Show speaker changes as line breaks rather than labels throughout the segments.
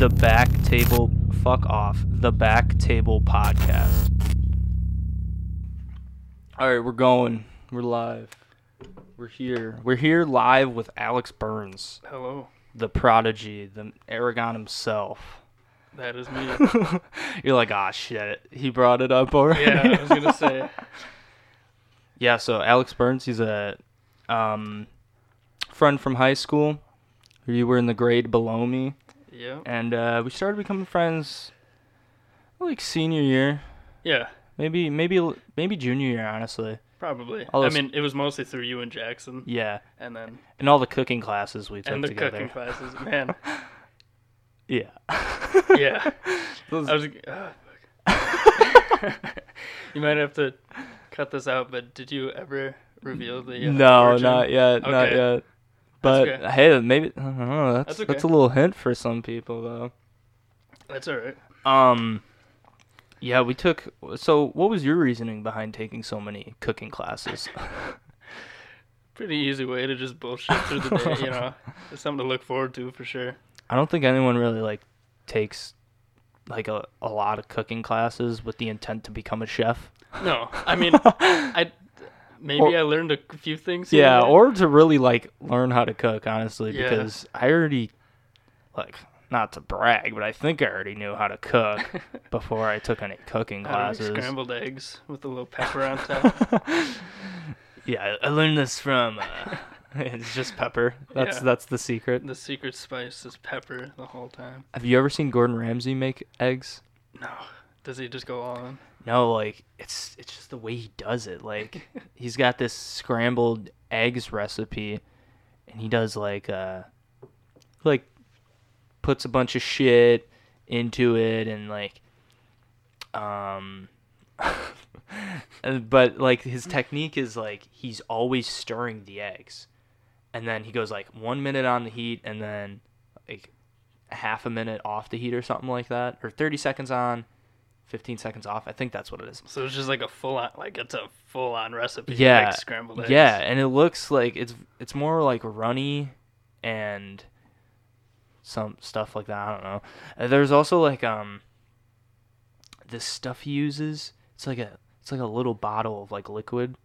the back table fuck off. The back table podcast. All right we're going. We're live. We're here. We're here live with alex burns.
Hello,
the prodigy the aragon himself.
That is me.
you're like ah shit. He brought it up already.
Yeah, I was gonna say.
yeah so alex burns he's a um friend from high school. You were in the grade below me
Yeah,
and uh, we started becoming friends like senior year
yeah,
maybe maybe maybe junior year honestly
probably.
All
I
those-
mean, it was mostly through you and Jackson,
yeah
and then
and all the cooking classes we took
and the
together
cooking classes. Man,
yeah
yeah.
Those-
I was. ah, you might have to cut this out, but did you ever reveal the? Uh,
no
origin?
not yet not
Okay.
yet but
okay.
hey maybe I don't know, that's
That's
that's, a little hint for some people though
That's all right.
um yeah we took so what was your reasoning behind taking so many cooking classes
Pretty easy way to just bullshit through the day. You know, it's something to look forward to for sure.
I don't think anyone really like takes like a, a lot of cooking classes with the intent to become a chef.
No, I mean, I maybe
Or-
I learned a few things.
Yeah, or to really like learn how to cook, honestly,
Yeah.
because I already like not to brag, but I think I already knew how to cook before I took any cooking classes.
scrambled eggs with a little pepper on top.
Yeah, I I learned this from uh, it's just pepper. That's
Yeah.
that's the secret.
the secret spice is pepper the whole time.
Have you ever seen Gordon Ramsay make eggs?
No, does he just go all in?
No, like it's it's just the way he does it. Like he's got this scrambled eggs recipe and he does like uh like puts a bunch of shit into it and like um but like his technique is like he's always stirring the eggs. And then he goes like 1 minute on the heat and then like half a minute off the heat or something like that or 30 seconds on 15 seconds off. I think that's what it is.
So it's just like a full on, like it's a full on recipe.
Yeah,
like scrambled eggs.
Yeah, and it looks like it's it's more like runny and some stuff like that. I don't know. Uh, there's also like um this stuff he uses. It's like a it's like a little bottle of like liquid.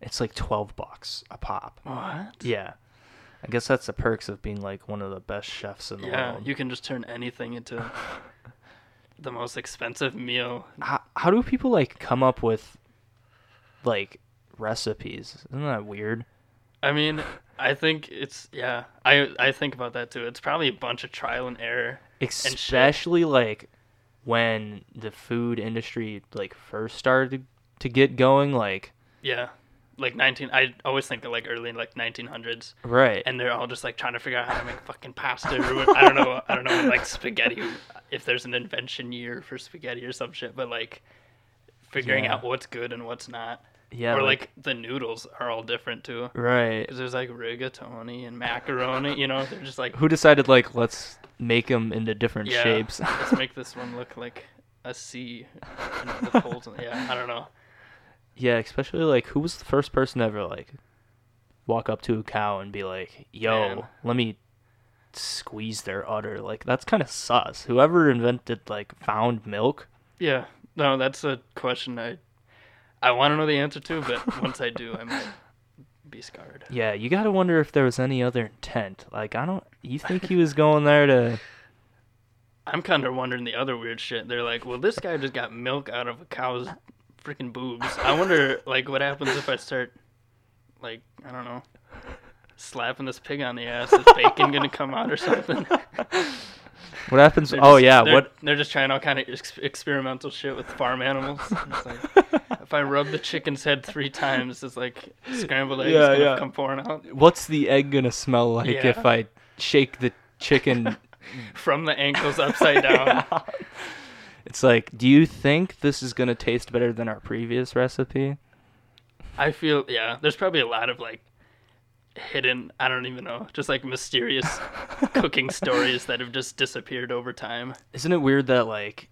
It's like 12 bucks a pop.
What?
Yeah. I guess that's the perks of being like one of the best chefs in the
Yeah,
world.
you can just turn anything into the most expensive meal.
how, how do people like come up with like recipes? Isn't that weird?
I mean, I think it's yeah. I I think about that too. It's probably a bunch of trial and error.
especially like when the food industry like first started to get going like
Yeah, like nineteen. I always think of like early like nineteen hundreds.
right.
And they're all just like trying to figure out how to make fucking pasta or what, I don't know I don't know like spaghetti if there's an invention year for spaghetti or some shit but like figuring
Yeah.
out what's good and what's not.
Yeah
or like, the noodles are all different too.
Right.
Because there's like rigatoni and macaroni you know they're just like
who decided like let's make them into different
yeah,
shapes?
let's make this one look like a C you know, with holes yeah I don't know
yeah especially like who was the first person to ever like walk up to a cow and be like yo
Man.
let me squeeze their udder. Like that's kind of sus. Whoever invented like found milk?
Yeah. No that's a question I I want to know the answer to but once I do I might be scarred.
Yeah you gotta wonder if there was any other intent. Like i don't you think he was going there to
I'm kind of wondering the other weird shit. They're like, well, this guy just got milk out of a cow's freaking boobs. I wonder, like, what happens if I start, like, I don't know, slapping this pig on the ass? Is bacon gonna come out or something?
what happens
They're
oh yeah
they're-
what
They're just trying all kind of ex- experimental shit with farm animals. It's like, if I rub the chicken's head three times, it's like scrambled eggs
Yeah,
gonna
yeah.
come pouring out
what's the egg gonna smell like
Yeah.
if I shake the chicken?
from the ankles upside down.
It's like, do you think this is gonna taste better than our previous recipe?
I feel yeah. There's probably a lot of like hidden. I don't even know. Just like mysterious cooking stories that have just disappeared over time.
Isn't it weird that like,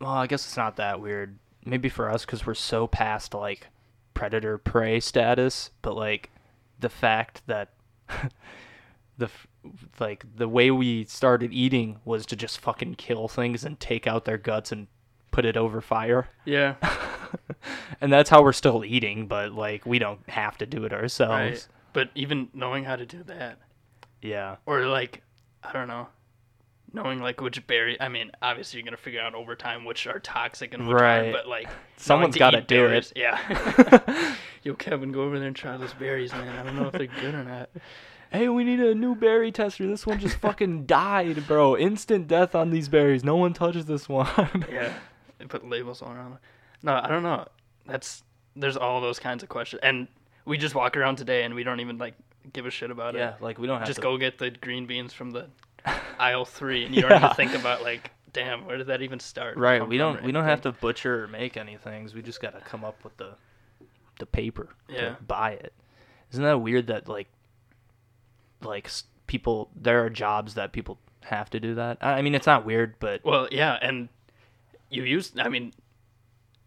well, I guess it's not that weird. Maybe for us because we're so past like predator prey status, but like the fact that the like the way we started eating was to just fucking kill things and take out their guts and put it over fire.
Yeah.
and that's how we're still eating, but like we don't have to do it ourselves.
Right. But even knowing how to do that,
Yeah.
or like, I don't know, knowing like which berry. I mean, obviously you're gonna figure out over time which are toxic and which
Right.
aren't. But like,
Someone's
got
gotta
to
do
berries.
it.
Yeah. Yo, Kevin, go over there and try those berries, man. I don't know if they're good or not.
Hey, we need a new berry tester. This one just fucking died, bro. Instant death on these berries. No one touches this one.
Yeah. They put labels all around. it. No, I don't know. That's there's all those kinds of questions, and we just walk around today and we don't even like give a shit about
yeah,
it.
Yeah, like we don't have
Just
to
go get the green beans from the aisle three, and you don't even
Yeah.
think about like, damn, where did that even start?
Right, we don't we don't have to butcher or make any things. We just got to come up with the the paper
Yeah.
to buy it. Isn't that weird that like like people there are jobs that people have to do that? I mean, it's not weird, but
Well, yeah, and you use. I mean,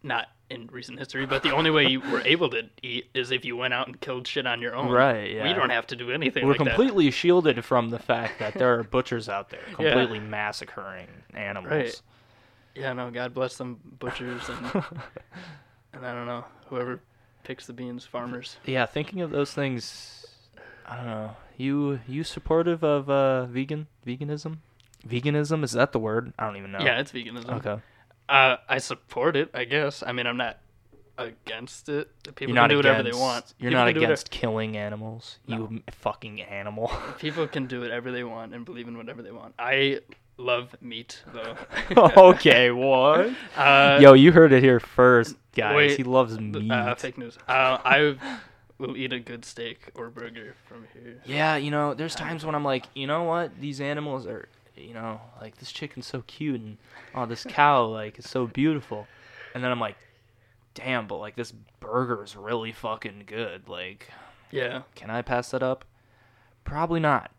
not in recent history, but the only way you were able to eat is if you went out and killed shit on your own.
Right, Yeah.
We don't have to do anything
we're
like that.
completely shielded from the fact that there are butchers out there completely massacring animals.
Right. Yeah, no, God bless them butchers and and I don't know whoever picks the beans, farmers.
Yeah, thinking of those things, I don't know. You you supportive of uh vegan veganism? Veganism is that the word? I don't even know.
Yeah, it's veganism.
Okay.
Uh, I support it. I guess. I mean, I'm not against it. People can do whatever
against,
they want.
You're
People
not
whatever-
against killing animals. You fucking animal.
People can do whatever they want and believe in whatever they want. I love meat, though.
okay, what?
Uh,
Yo, you heard it here first, guys.
wait,
he loves meat.
Uh, fake news. Uh, I will eat a good steak or burger from here.
Yeah, you know, there's times when I'm like, you know what? These animals are, you know, like this chicken's so cute and oh, this cow like is so beautiful. And then I'm like, damn, but like this burger is really fucking good. Like,
Yeah.
can I pass that up? Probably not.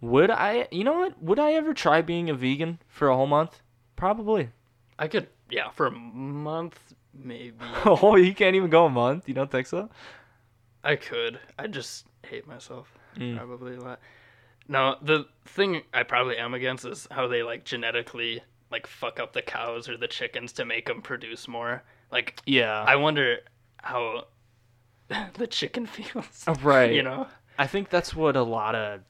Would I? You know what? Would I ever try being a vegan for a whole month? Probably.
I could, yeah, for a month, maybe.
oh, you can't even go a month. You don't think so?
I could. I just hate myself
Mm.
probably a lot. Now the thing I probably am against is how they like genetically like fuck up the cows or the chickens to make them produce more. Like
Yeah.
I wonder how the chicken feels.
right.
You know.
I think that's what a lot of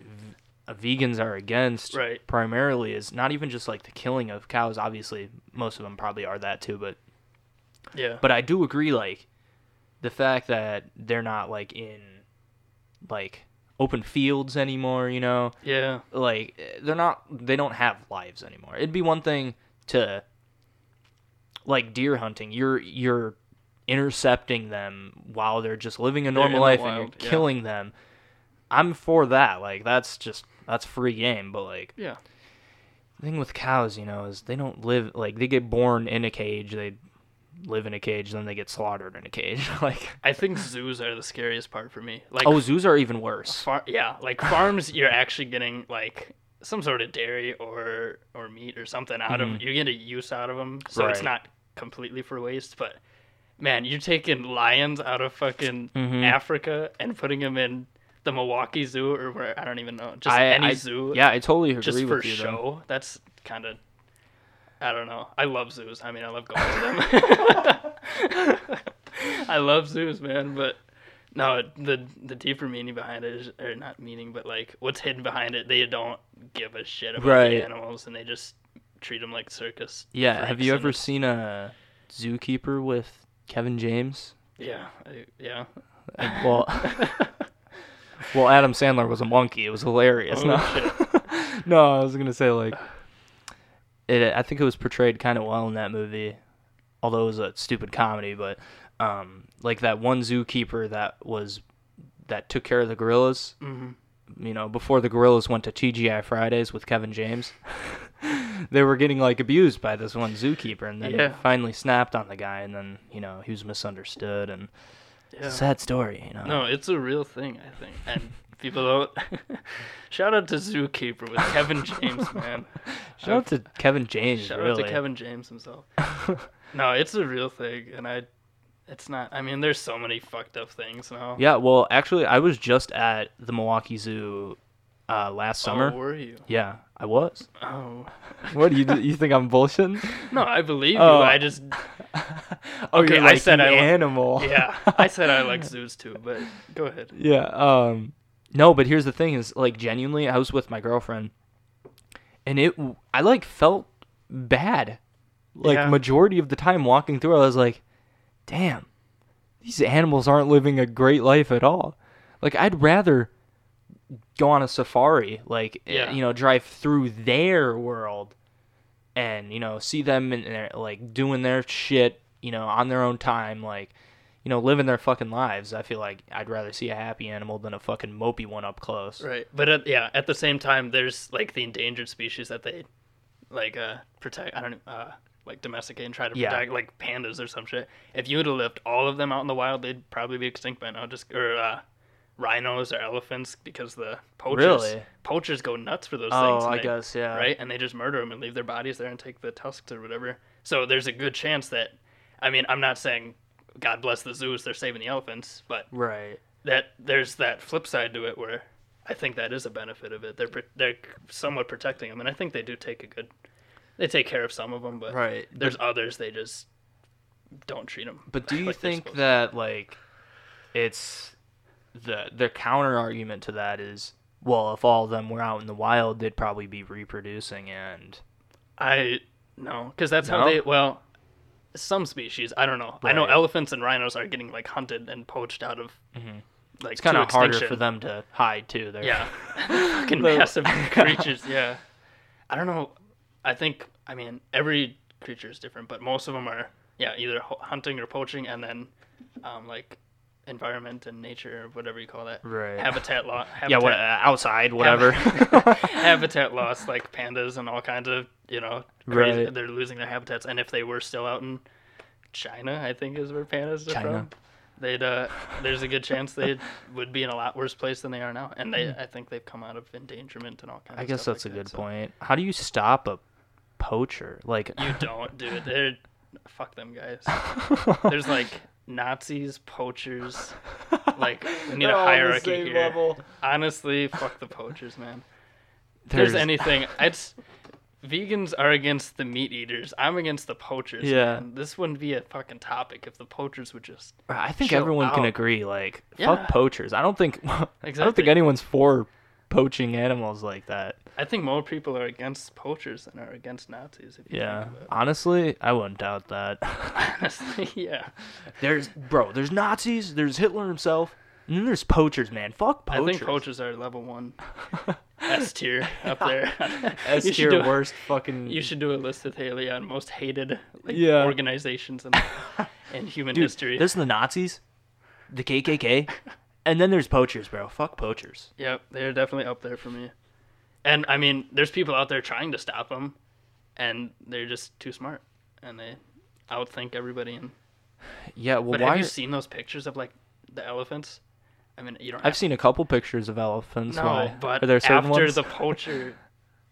v- uh, vegans are against.
Right.
Primarily is not even just like the killing of cows. Obviously, most of them probably are that too. But
Yeah.
but I do agree, like the fact that they're not like in like open fields anymore. You know,
yeah.
like they're not. They don't have lives anymore. It'd be one thing to like deer hunting. You're you're intercepting them while they're just living a normal life and you're
yeah.
killing them. I'm for that. Like that's just that's free game. But like
Yeah.
the thing with cows, you know, is they don't live like they get born in a cage. They live in a cage, then they get slaughtered in a cage. like
I think zoos are the scariest part for me. Like
oh, zoos are even worse.
Far- yeah, like farms, you're actually getting like some sort of dairy or or meat or something out of. You get a use out of them, so it's
Mm-hmm.
Not completely for waste. But man, you're taking lions out of fucking
Mhm.
Africa and putting them in the Milwaukee Zoo or where I don't even know, just
I,
any
I-
zoo,
Yeah, I totally agree
just for
with you. though.
show. That's kind of. I don't know. I love zoos. I mean, I love going to them. I love zoos, man. But no, the the deeper meaning behind it is, or not meaning, but like what's hidden behind it. They don't give a shit about
Right.
the animals, and they just treat them like circus.
Yeah, have you ever seen a zookeeper with Kevin James?
Yeah, I, yeah.
Uh, well, well, Adam Sandler was a monkey. It was hilarious.
Oh,
no, no, I was gonna say like, it. I think it was portrayed kind of well in that movie, although it was a stupid comedy. But um, like that one zookeeper that was that took care of the gorillas.
hmm
You know, before the gorillas went to TGI Fridays with Kevin James. they were getting like abused by this one zookeeper and then
Yeah.
finally snapped on the guy and then you know he was misunderstood and
Yeah.
sad story you know
No, it's a real thing, I think. And people don't. Shout out to Zookeeper with Kevin James, man.
shout out to kevin james
Shout
really
out to Kevin James himself. no, it's a real thing, and I. It's not. I mean, there's so many fucked up things now.
yeah well actually i was just at the milwaukee zoo uh, last summer.
Oh, were you?
Yeah, I was.
Oh.
What do you you think I'm bullshitting?
No, I believe
Oh.
you. I just
oh,
Okay,
you're
I said
an
I li-
animal.
yeah. I said I like zoos too, but go ahead.
Yeah. Um. No, but here's the thing: is like genuinely, I was with my girlfriend, and it, I like felt bad, like
Yeah.
majority of the time walking through. I was like, damn, these animals aren't living a great life at all. Like I'd rather go on a safari, like eh,
Yeah.
you know, drive through their world, and you know, see them and they're like doing their shit, you know, on their own time, like you know, living their fucking lives. I feel like I'd rather see a happy animal than a fucking mopey one up close.
Right. But at, yeah, at the same time, there's like the endangered species that they like uh protect. I don't know, uh like domesticate and try to
Yeah.
protect, like pandas or some shit. If you would have left all of them out in the wild, they'd probably be extinct by now. Just or uh, rhinos or elephants because the poachers
Really?
poachers go nuts for those
Oh,
things. and
I
they-
guess yeah.
right? And they just murder them and leave their bodies there and take the tusks or whatever. So there's a good chance that, I mean, I'm not saying God bless the zoos, they're saving the elephants, but
Right.
that there's that flip side to it where I think that is a benefit of it. They're they're somewhat protecting them, and I think they do take a good, they take care of some of them, but
Right.
there's others they just don't treat them.
But do you think that like it's the the counter argument to that is well, if all of them were out in the wild, they'd probably be reproducing and
I no, because that's how they well. Some species, I don't know. I know elephants and rhinos are getting like hunted and poached out of
Mhm.
like
it's kind of harder for them to hide too. They're
Yeah, fucking massive creatures. Yeah, I don't know. I think I mean every creature is different, but most of them are yeah either hunting or poaching, and then um, like environment and nature or whatever you call that.
Right.
Habitat loss.
yeah, what uh, outside, whatever.
habitat loss, like pandas and all kinds of you know, crazy,
Right.
they're losing their habitats. And if they were still out in China, I think is where pandas are
China.
from. They'd uh, there's a good chance they would be in a lot worse place than they are now, and they I think they've come out of endangerment and all kinds. Of
I
guess
that's
like
a
that,
good
so.
point. How do you stop a poacher? Like
You don't do it. They're fuck them guys. There's like Nazis, poachers. Like we need a hierarchy here. Honestly, fuck the poachers, man. If there's, anything, it's vegans are against the meat eaters. I'm against the poachers.
Yeah.
man. This wouldn't be a fucking topic if the poachers would just.
I think
chill
everyone can agree. Like,
Yeah.
fuck poachers. I don't think Exactly. I don't think anyone's for poaching animals like that.
I think more people are against poachers than are against Nazis. If you
Yeah, honestly, I wouldn't doubt that.
Honestly, yeah.
there's bro, there's Nazis, there's Hitler himself, and then there's poachers, man. Fuck poachers.
I think poachers are level one, S tier up there.
S tier worst fucking.
You should do a list with Haley on most hated like,
Yeah.
organizations in, in human
Dude,
history.
There's the Nazis, the KKK, and then there's poachers, bro. Fuck poachers.
Yep, they're definitely up there for me. And I mean, there's people out there trying to stop them, and they're just too smart, and they outthink everybody. And
Yeah, well,
but
why?
have you seen those pictures of like the elephants? I mean, you don't.
I've seen a couple pictures of elephants.
no,
why?
but
are there certain
after
ones
the poacher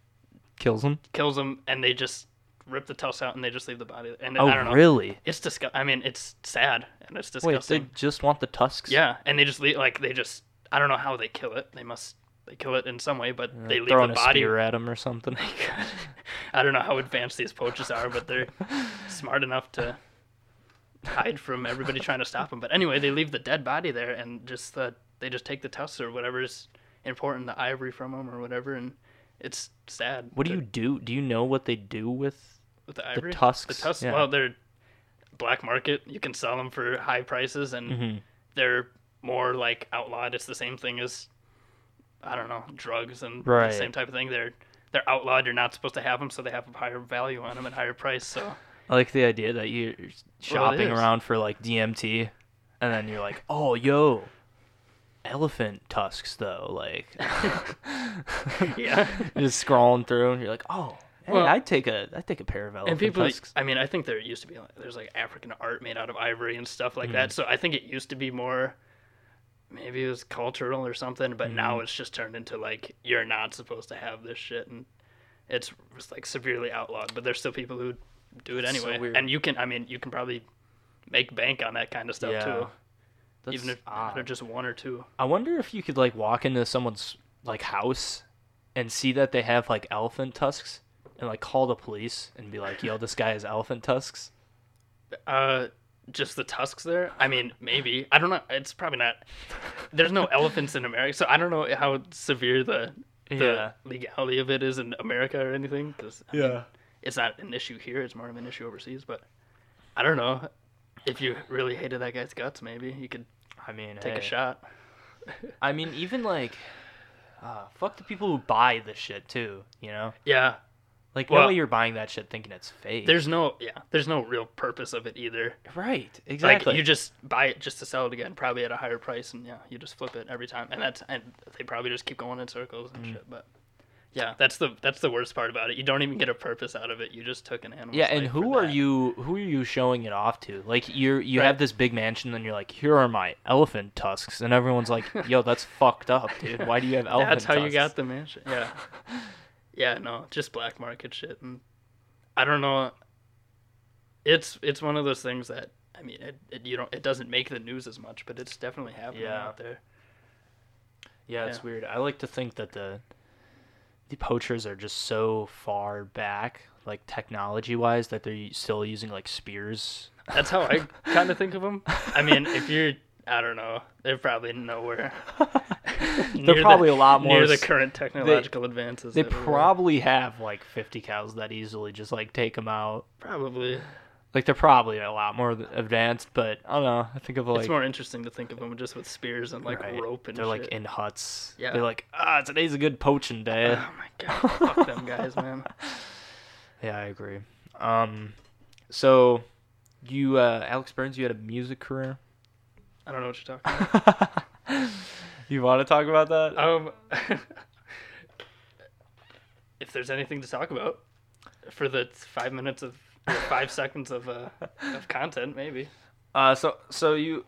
kills them?
kills them, and they just rip the tusks out, and they just leave the body. And
Oh,
I don't know.
really?
It's disgusting. I mean, it's sad and it's disgusting.
Wait, they just want the tusks?
Yeah, and they just leave like they just. I don't know how they kill it. They must. They kill it in some way, but they leave the
a
body.
spear at them or something.
I don't know how advanced these poachers are, but they're smart enough to hide from everybody trying to stop them. But anyway, they leave the dead body there, and just uh, they just take the tusks or whatever's important, the ivory from them or whatever, and it's sad.
What do you do? Do you know what they do with?
With the ivory?
tusks,
The tusks.
yeah.
Well, they're black market. You can sell them for high prices, and
Mhm.
they're more like outlawed. It's the same thing as I don't know drugs and
Right.
the same type of thing. They're they're outlawed. You're not supposed to have them, so they have a higher value on them and higher price. So
I like the idea that you're shopping
is.
around for like DMT, and then you're like, oh, yo, elephant tusks though. Like,
yeah.
just scrolling through, and you're like, oh, hey,
Well-
I'd take a, I'd take a pair of elephant
and people,
tusks.
I mean, I think there used to be like, there's like African art made out of ivory and stuff like
Mm.
that. So I think it used to be more, maybe it was cultural or something, but now
Mm.
it's just turned into like you're not supposed to have this shit, and it's just like severely outlawed. But there's still people who do it
So
anyway,
weird.
and you can, I mean, you can probably make bank on that kind of stuff
Yeah.
too,
That's
even if
odd.
they're just one or two.
I wonder if you could like walk into someone's like house and see that they have like elephant tusks and like call the police and be like, "Yo, this guy has elephant tusks."
Uh, just the tusks there. I mean, maybe. I don't know. It's probably not. There's no elephants in America, so I don't know how severe the the
Yeah.
legality of it is in America or anything. Because
Yeah.
it's not an issue here. It's more of an issue overseas. But I don't know. If you really hated that guy's guts, maybe you could
I mean,
take a shot.
I mean, even like, uh, fuck the people who buy this shit too. You know,
Yeah,
like no
Well-
way you're buying that shit thinking it's fake.
there's no yeah, there's no real purpose of it either.
right, exactly.
Like you just buy it just to sell it again, probably at a higher price, and yeah, you just flip it every time, and that's and they probably just keep going in circles and
Mm.
shit. But yeah, that's the that's the worst part about it. You don't even get a purpose out of it. You just took an animal.
yeah, and who are you? Who are you showing it off to? Like you're you
Right.
have this big mansion, and you're like, here are my elephant tusks, and everyone's like, yo, that's fucked up, dude. Why do you have elephant?
That's how you got the mansion. Yeah, yeah, no, just black market shit, and I don't know. It's it's one of those things that I mean, it, it you don't it doesn't make the news as much, but it's definitely happening
Yeah.
out there.
Yeah, it's
Yeah.
weird. I like to think that the the poachers are just so far back, like technology wise, that they're still using like spears.
That's how I kind of think of them. I mean, if you're, I don't know, they're probably nowhere.
They're probably a lot more
near the current technological advances.
They
that we're-
probably have like 50 cows that easily just like take them out.
probably.
Like they're probably a lot more advanced, but I don't know. I think of like
it's more interesting to think of them just with spears and like
right,
rope and
they're like in huts.
Yeah.
They're like, ah, today's a good poaching day.
Oh my god, fuck them guys, man.
Yeah, I agree. Um, so you, uh, Alex Burns, you had a music career.
I don't know what you're talking about.
you want to talk about that?
Um, if there's anything to talk about for the five minutes of five seconds of uh, of content, maybe.
Uh, so so you,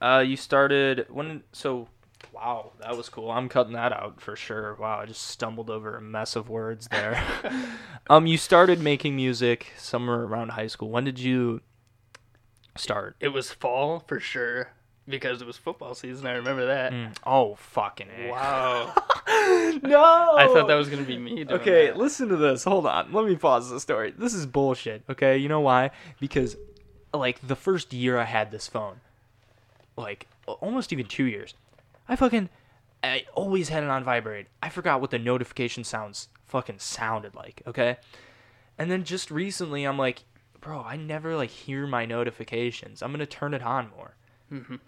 uh, you started when? So, wow, that was cool. I'm cutting that out for sure. Wow, I just stumbled over a mess of words there. um, you started making music somewhere around high school. When did you start?
It was fall for sure because it was football season. I remember that.
Mm, Oh, fucking A.
Wow.
no.
I thought that was gonna be me. Doing
Okay,
that.
listen to this. Hold on. Let me pause the story. This is bullshit. Okay, you know why? Because, like, the first year I had this phone, like, almost even two years, I fucking, I always had it on vibrate. I forgot what the notification sounds fucking sounded like. Okay, and then just recently, I'm like, bro, I never like hear my notifications. I'm gonna turn it on more.
Mhm.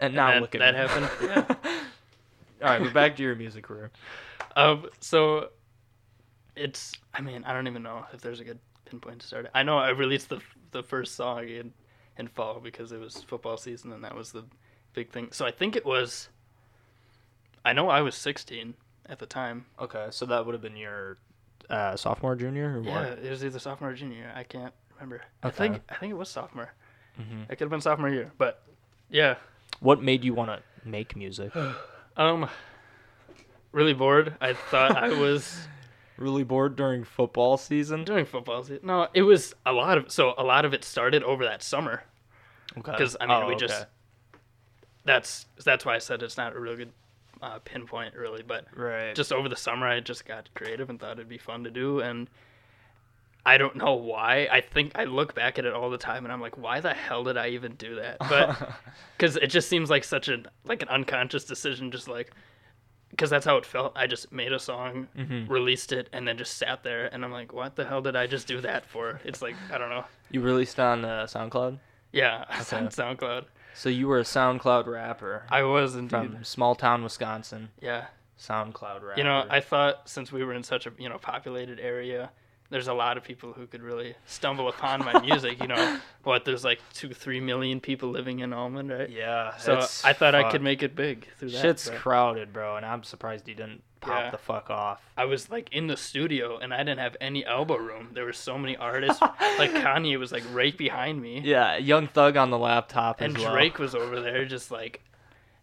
And now
that,
look at
that
me.
happened. Yeah.
All right, we're back to your music career.
Um, so it's. I mean, I don't even know if there's a good pinpoint to start. it. I know I released the the first song in in fall because it was football season and that was the big thing. So I think it was. I know I was 16 at the time.
Okay, so that would have been your uh, sophomore, junior, or
Yeah,
what?
it was either sophomore or junior. I can't remember. I
Okay.
think I think it was sophomore.
Mhm.
It could have been sophomore year, but yeah.
What made you want to make music?
Um, really bored. I thought I was
really bored during football season.
doing football. season. No, it was a lot of so a lot of it started over that summer
Okay.
because I mean
Oh,
we
okay.
just that's that's why I said it's not a real good uh, pinpoint really, but
right.
just over the summer I just got creative and thought it'd be fun to do and I don't know why. I think I look back at it all the time and I'm like, why the hell did I even do that? But because it just seems like such an like an unconscious decision, just like because that's how it felt. I just made a song,
Mhm.
released it, and then just sat there, and I'm like, what the hell did I just do that for? It's like I don't know.
you released on uh, SoundCloud,
Yeah, it's on SoundCloud.
So you were a SoundCloud rapper
I was indeed.
from small town Wisconsin.
yeah,
SoundCloud rapper.
you know, I thought since we were in such a you know populated area. There's a lot of people who could really stumble upon my music. You know, what? There's like two, three million people living in Almond, right?
yeah.
So I thought I could make it big through that.
Shit's
but-
crowded, bro, and I'm surprised you didn't pop
Yeah.
the fuck off.
I was like in the studio and I didn't have any elbow room. There were so many artists. like Kanye was like right behind me.
Yeah, Young Thug on the laptop
and
as well.
Drake was over there just like,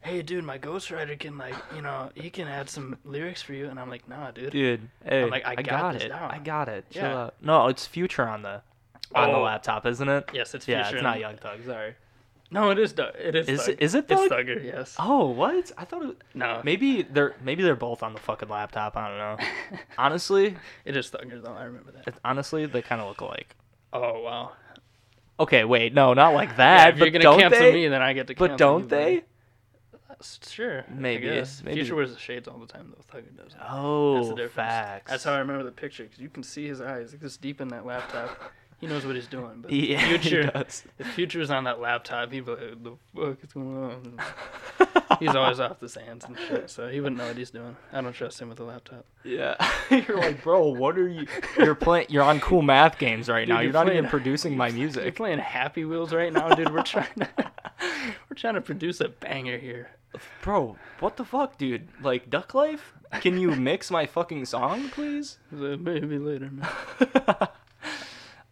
hey, dude, my ghostwriter can like, you know, he can add some lyrics for you. And I'm like, nah, dude.
Dude, hey,
like, I
I,
got
got, it.
down.
I got it. Chill
Yeah.
out. No, it's Future on the on the
Oh.
laptop, isn't it?
Yes, it's Future.
yeah, it's not Young Thug. Sorry.
No, it is. It is.
Is
Thug.
it- is it
It's Thugger. Yes.
Oh, what? I thought it Was...
No.
maybe they're maybe they're both on the fucking laptop. I don't know. Honestly,
It is Thugger though. I remember that.
honestly, they kind of look alike.
Oh wow.
Okay, wait, no, not like
Yeah,
that.
if you're
but
gonna
don't
cancel
they?
me, then I get to.
but don't
you,
they?
Sure.
Maybe, maybe
Future wears the shades all the time though. Thugger does.
Oh,
That's the oh, difference.
facts.
That's how I remember the picture because you can see his eyes this deep in that laptop. He knows what he's doing. But
Yeah, he
future,
does.
if future's on that laptop, he'd like, "The fuck is going on?" he's always off the Xans and shit, so he wouldn't know what he's doing. I don't trust him with a laptop.
Yeah, you're like, bro, what are you? You're playing. You're on cool math games right
Dude,
now.
you're
You're not even producing my music.
You're playing Happy Wheels right now, dude. We're trying to we're trying to produce a banger here.
Bro, what the fuck, dude? Like Duck Life? Can you mix my fucking song, please?
Maybe later, man.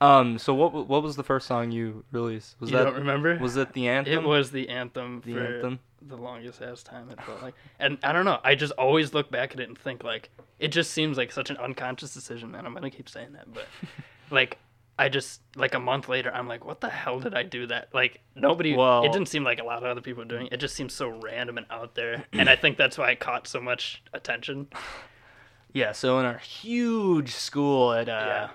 Um. So what? What was the first song you released? Was
you
that
don't remember?
was it the anthem?
It was the anthem
the
for
anthem.
the longest ass time it felt like. And I don't know, I just always look back at it and think like it just seems like such an unconscious decision, and I'm gonna keep saying that, but like I just like a month later I'm like, what the hell did I do that? Like nobody
Well-
it didn't seem like a lot of other people were doing it. It just seems so random and out there. and I think that's why it caught so much attention.
Yeah. So in our huge school at uh,
yeah.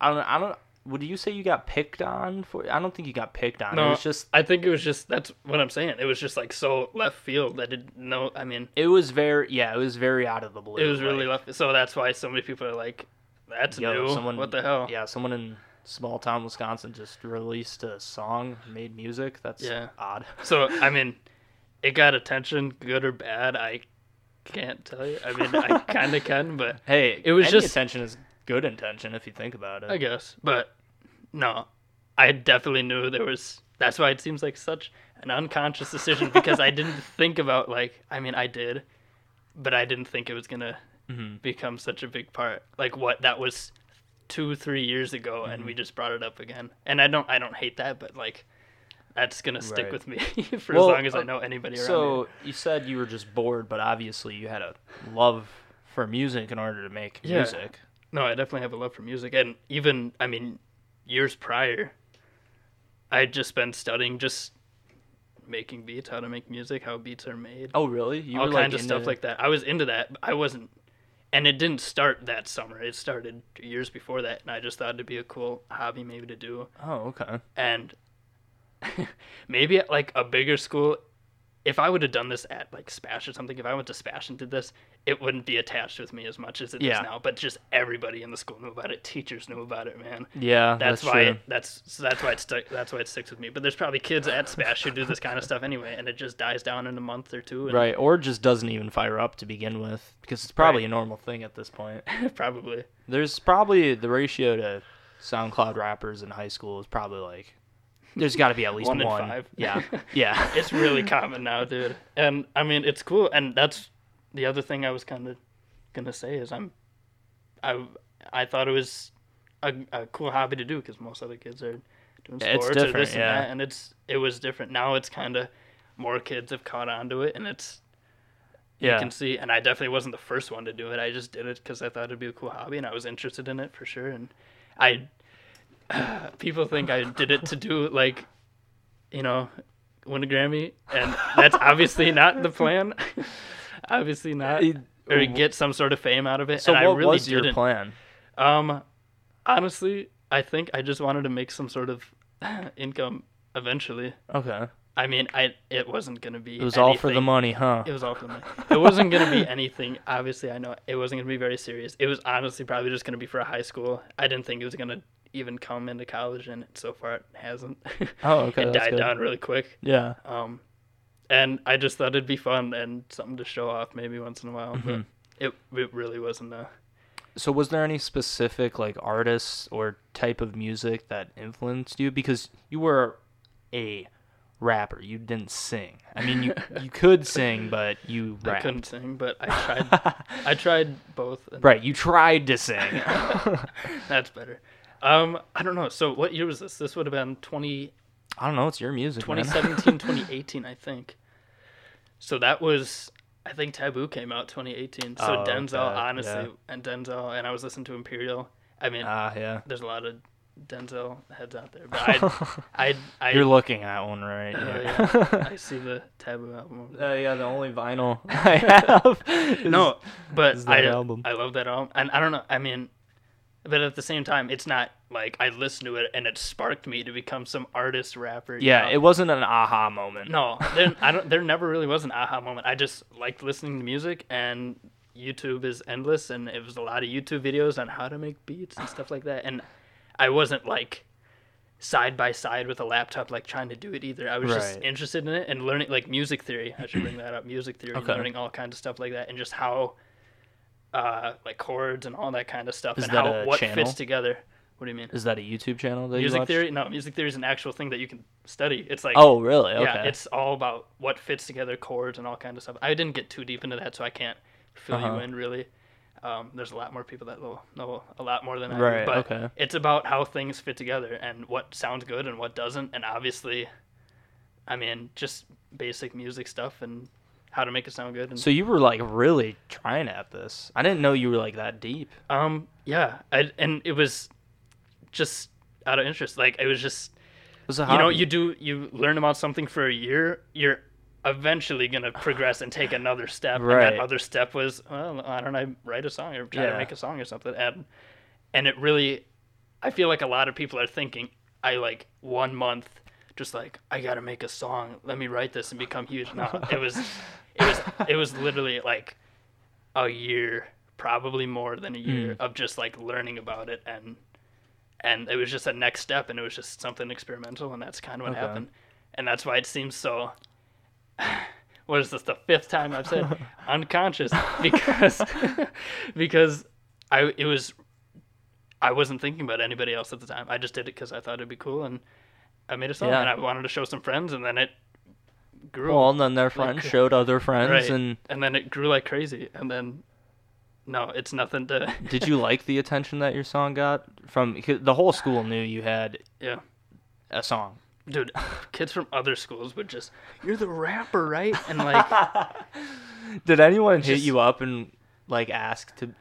I don't. I don't. Would you say you got picked on for? I don't think you got picked on.
No,
it was just.
I think it was just that's what I'm saying. It was just like so left field. I didn't know I mean
It was very. Yeah. It was very out of the blue.
it was really
like,
left so that's why so many people are like that's
yo,
new.
Someone.
what the hell?
Yeah. Someone in small town Wisconsin just released a song, made music. That's
Yeah.
odd.
So I mean, it got attention, good or bad. I can't tell you. I mean, I kind of can, but
Hey,
It was
any
just-
attention is good intention if you think about it.
I guess. But no, I definitely knew there was. That's why it seems like such an unconscious decision because I didn't think about like. I mean, I did, but I didn't think it was gonna
hmm
become such a big part. Like what that was two, three years ago, and
Mm-hmm.
we just brought it up again. And I don't, I don't hate that, but like. That's gonna stick
Right.
with me for
Well,
as long as I
uh,
know anybody around
So
here.
you said you were just bored, but obviously you had a love for music in order to make
Yeah.
music.
No, I definitely have a love for music, and even I mean, years prior, I had just been studying just making beats, how to make music, how beats are made,
Oh, really? You
all
were
kinds
like
of stuff
into-
like that. I was into that. but I wasn't, and it didn't start that summer. It started years before that, and I just thought it'd be a cool hobby maybe to do.
Oh, okay.
And maybe at like a bigger school, if I would have done this at like Spash or something, if I went to Spash and did this, it wouldn't be attached with me as much as it is
Yeah.
now. But just everybody in the school knew about it. Teachers knew about it, man.
Yeah,
That's,
that's,
why it, that's so that's why it stuck. That's why it sticks with me. But there's probably kids at Spash who do this kind of stuff anyway, and it just dies down in a month or two. And
Right, or just doesn't even fire up to begin with because it's probably
Right.
a normal thing at this point.
probably.
There's probably the ratio to SoundCloud rappers in high school is probably like there's got to be at least
One
one.
in five.
Yeah, yeah.
It's really common now, dude. And I mean, it's cool. And that's the other thing I was kind of gonna say is I'm, I I thought it was a, a cool hobby to do because most other kids are doing sports or this and
yeah.
that, and it's it was different. Now it's kind of more kids have caught on to it, and it's
yeah.
you can see. And I definitely wasn't the first one to do it. I just did it because I thought it'd be a cool hobby, and I was interested in it for sure. And I people think I did it to do like, you know, win a Grammy, and that's obviously not the plan. obviously not, or get some sort of fame out of it.
so
and
what
I really
was your
didn't.
plan?
Um, honestly, I think I just wanted to make some sort of income eventually.
Okay,
I mean, I it wasn't gonna be.
it was all for the money, huh?
it was all for me. It wasn't gonna be anything. Obviously, I know it wasn't gonna be very serious. It was honestly probably just gonna be for a high school. I didn't think it was gonna even come into college, and so far it hasn't.
Oh, okay,
it died
good.
down really quick.
Yeah.
Um, and I just thought it'd be fun and something to show off maybe once in a while.
Mhm.
But it it really wasn't. A,
So was there any specific like artists or type of music that influenced you because you were a rapper, you didn't sing. I mean you you could sing but you
I couldn't sing, but I tried. I tried both. And
right, you tried to sing.
That's better. Um, I don't know. So what year was this? This would have been 20,
I don't know, it's your music. man.
2017, 2018, I think. So that was, I think Taboo came out 2018. So
Oh,
Denzel,
okay,
honestly,
yeah.
and Denzel, and I was listening to Imperial. I mean,
Ah, yeah.
there's a lot of Denzel heads out there. But I, I, I,
You're looking at one right here.
yeah. I see the taboo album.
Uh, yeah, the only vinyl I have. is-
no, but
is
I,
album.
I love that album, and I don't know. I mean, but at the same time, it's not like I listened to it and it sparked me to become some artist rapper.
Yeah,
know?
it wasn't an aha moment.
No, there, I don't. There never really was an aha moment. I just liked listening to music, and YouTube is endless, and it was a lot of YouTube videos on how to make beats and stuff like that. And I wasn't like side by side with a laptop, like trying to do it either. I was just interested in it and learning, like music theory. I should bring that up. Music theory,
Okay.
learning all kinds of stuff like that, and just how, uh, like chords and all that kind of stuff,
Is
and
that
how
a
what
channel?
fits together. What do you mean?
Is that a YouTube channel that you
Music
watch?
theory? No, music theory is an actual thing that you can study. It's like
Oh, really? Okay.
yeah, it's all about what fits together, chords and all kind of stuff. I didn't get too deep into that, so I can't fill
Uh-huh.
you in really. Um, there's a lot more people that know, know a lot more than I
Right,
do, but
okay.
it's about how things fit together and what sounds good and what doesn't, and obviously, I mean, just basic music stuff and how to make it sound good. And,
so you were like really trying at this. I didn't know you were like that deep.
um, yeah, I, and it was just out of interest. Like it was just
It was a
you know you do you learn about something for a year you're eventually going to progress and take another step and
Right.
that other step was well why don't i write a song or try
Yeah.
to make a song or something and and it really i feel like a lot of people are thinking i like one month just like i gotta make a song. Let me write this and become huge. No it was it was it was literally like a year probably more than a year
Hmm.
of just like learning about it and and it was just a next step and it was just something experimental and that's kind of what
Okay.
happened. And that's why it seems so what is this the fifth time i've said unconscious? Because because i it was i wasn't thinking about anybody else at the time. I just did it because i thought it'd be cool and i made a song
Yeah.
and i wanted to show some friends and then it grew
Well, and then their friends showed other friends,
Right.
and
and then it grew like crazy and then no it's nothing to
did you like the attention that your song got from The whole school knew you had
yeah
a song.
dude kids from other schools would just you're the rapper right and like
Did anyone hit
Just-
you up and like ask to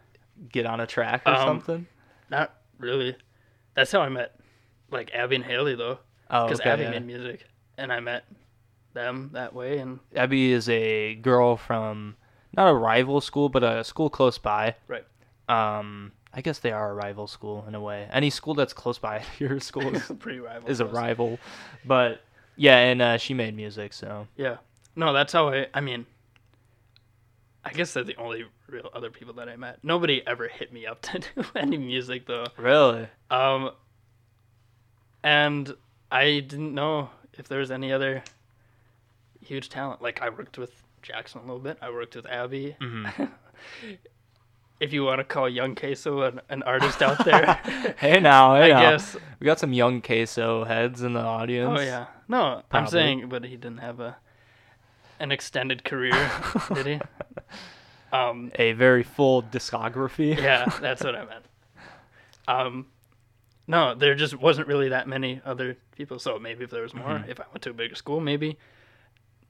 get on a track or
Um,
something?
not really that's how i met like abby and haley though
Oh,
because
okay.
abby
yeah.
made music and i met them that way and
Abby is a girl from not a rival school, but a school close by.
Right.
Um, I guess they are a rival school in a way. Any school that's close by your school is,
pretty rival
is a rival. But yeah, and uh, she made music, so
yeah no that's how i i mean i guess they're the only real other people that i met nobody ever hit me up to do any music though
really.
Um, and I didn't know if there was any other huge talent. Like I worked with Jackson a little bit. I worked with Abby.
Mm-hmm.
if you want to call Young Queso an, an artist out there,
Hey now, hey
I
now.
guess.
we got some young queso heads in the audience.
Oh yeah. No, I'm saying, but he didn't have a an extended career, did he? Um,
A very full discography.
yeah, that's what I meant. Um, no, there just wasn't really that many other people. So maybe if there was more, if I went to a bigger school, maybe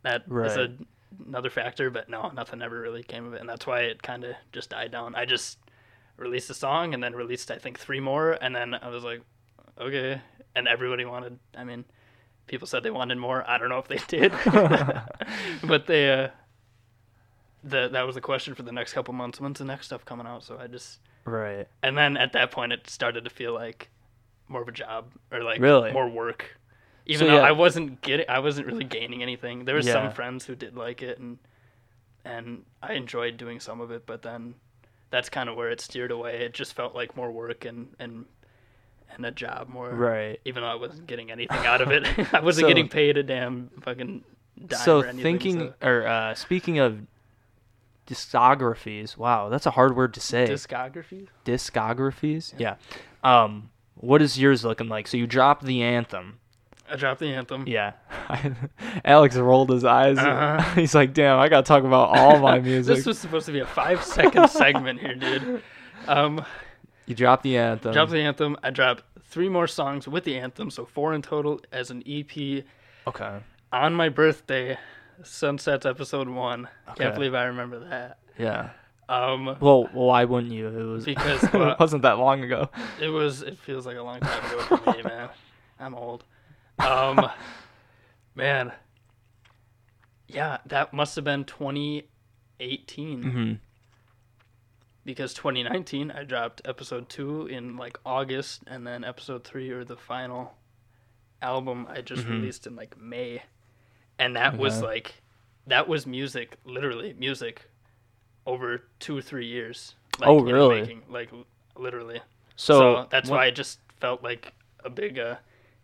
that is
Mm-hmm. Right.
a, another factor. But no, nothing ever really came of it, and that's why it kind of just died down. I just released a song and then released I think three more, and then I was like, okay, and everybody wanted. I mean, people said they wanted more. I don't know if they did, but they. Uh, the, that was the question for the next couple months. When's the next stuff coming out? So I just
Right.
and then at that point it started to feel like more of a job or like
Really?
more work even
So,
though
yeah.
i wasn't getting i wasn't really gaining anything there was
Yeah.
some friends who did like it and and i enjoyed doing some of it but then that's kind of where it steered away it just felt like more work and and and a job more
Right.
even though i wasn't getting anything out of it i wasn't
So-
getting paid a damn fucking dime
so
or anything,
thinking
so-
or uh, speaking of discographies, wow, that's a hard word to say.
Discographies.
discographies. Yeah. Um, what is yours looking like? So you dropped the anthem.
i dropped the anthem
Yeah. Alex rolled his eyes.
Uh-huh.
He's like, "Damn, I gotta talk about all my music."
this was supposed to be a five second segment here dude um
you dropped the anthem.
dropped the anthem. I dropped three more songs with the anthem, so four in total as an EP
okay.
on my birthday. Sunsets episode one.
Okay.
Can't believe I remember that.
Yeah.
Um,
Well, why wouldn't you? It was
Because, uh,
it wasn't that long ago.
it was. It feels like a long time ago for me, man. I'm old. Um, man. Yeah, that must have been 2018
hmm
because 2019 I dropped episode two in like August, and then episode three or the final album I just
Mhm.
released in like May, and that was like that was music, literally music, over two or three years. Like,
Oh,
in the
really?
making, like literally.
So,
So, that's
what-
why it just felt like a big uh,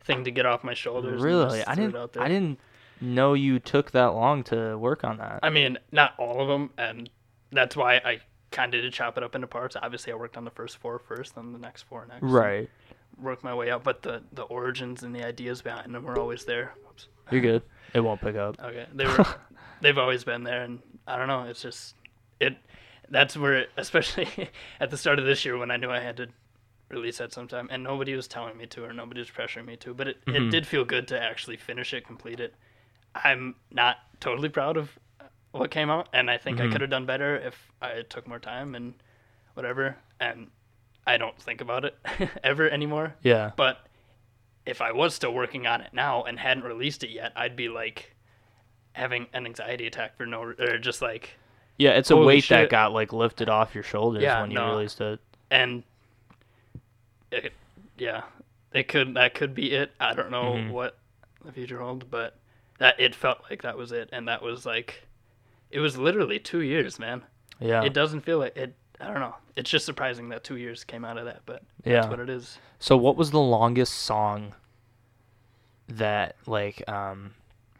thing to get off my shoulders.
Really, I didn't.
out there.
I didn't know you took that long to work on that.
I mean, not all of them, and that's why I kind of did chop it up into parts. Obviously, I worked on the first four first, then the next four next.
right.
Work my way out, but the the origins and the ideas behind them were always there. Oops.
You're good. It won't pick up.
Okay, they were, they've always been there, and I don't know. It's just it. That's where, especially at the start of this year, when I knew I had to release at some time, and nobody was telling me to, or nobody was pressuring me to, but it,
Mhm.
it did feel good to actually finish it, complete it. I'm not totally proud of what came out, and I think I
Mhm.
could have done better if I took more time and whatever. And I don't think about it ever anymore.
Yeah.
But if I was still working on it now and hadn't released it yet, I'd be like having an anxiety attack for no, or just like,
Yeah, it's a
Holy
weight that got like lifted off your shoulders
Yeah,
when you
no.
released it.
and it, yeah, it could that could be it. I don't know
Mhm.
what the future holds, but that it felt like that was it, and that was like, it was literally two years, man.
Yeah.
It doesn't feel like it. I don't know. It's just surprising that two years came out of that, but that's
Yeah.
what it is.
So what was the longest song that like um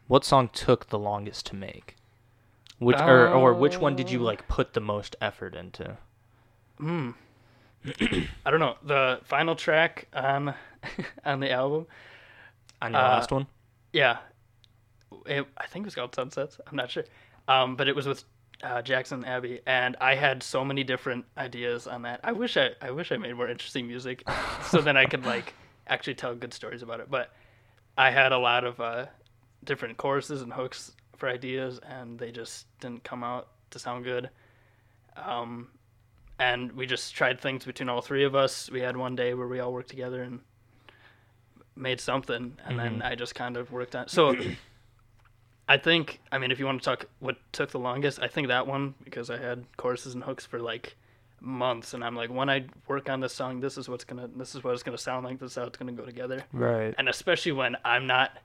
what song took the longest to make? Which or or which one did you
Uh,
like put the most effort into?
Hmm. I don't know. The final track on on the album,
On your
Uh,
last one?
yeah, it, I think it was called Sunsets. I'm not sure, um, but it was with uh, Jackson Abby, and I had so many different ideas on that. I wish I I wish I made more interesting music, so then I could like actually tell good stories about it. But I had a lot of uh, different choruses and hooks for ideas, and they just didn't come out to sound good. Um, and we just tried things between all three of us. We had one day where we all worked together and made something, and then
Mhm.
I just kind of worked on. So I think, I mean, if you want to talk what took the longest, I think that one because I had choruses and hooks for like months, and I'm like, when I work on this song, this is what's gonna, this is what it's gonna sound like. This is how it's gonna go together
Right.
and especially when I'm not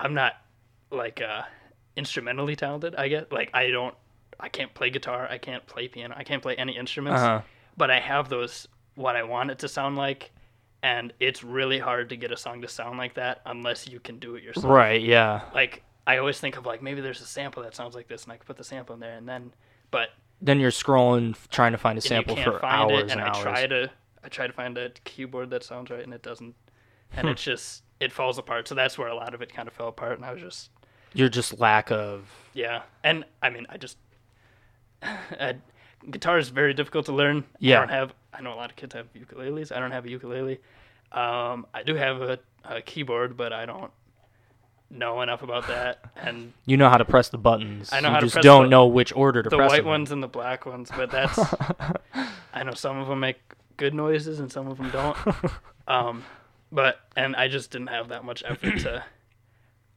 I'm not like uh instrumentally talented, I get like I don't I can't play guitar, I can't play piano, I can't play any instruments,
Uh-huh.
but I have those what I want it to sound like and it's really hard to get a song to sound like that unless you can do it yourself.
Right, yeah.
Like I always think of like maybe there's a sample that sounds like this and I could put the sample in there and then but
Then you're scrolling trying to find a sample for
find
hours
it,
and
and, I
hours.
try to I try to find a keyboard that sounds right, and it doesn't, and it's just it falls apart. So that's where a lot of it kind of fell apart, and I was just
You're just lack of
yeah. And I mean, I just I, guitar is very difficult to learn.
Yeah.
I don't have. I know a lot of kids have ukuleles. I don't have a ukulele. Um, I do have a, a keyboard, but I don't know enough about that. And
you know how to press the buttons.
I know
you
how to
just
press
don't
the-
know which order to
the
press the white
ones and the black ones, but that's I know some of them make good noises and some of them don't. Um, but and I just didn't have that much effort to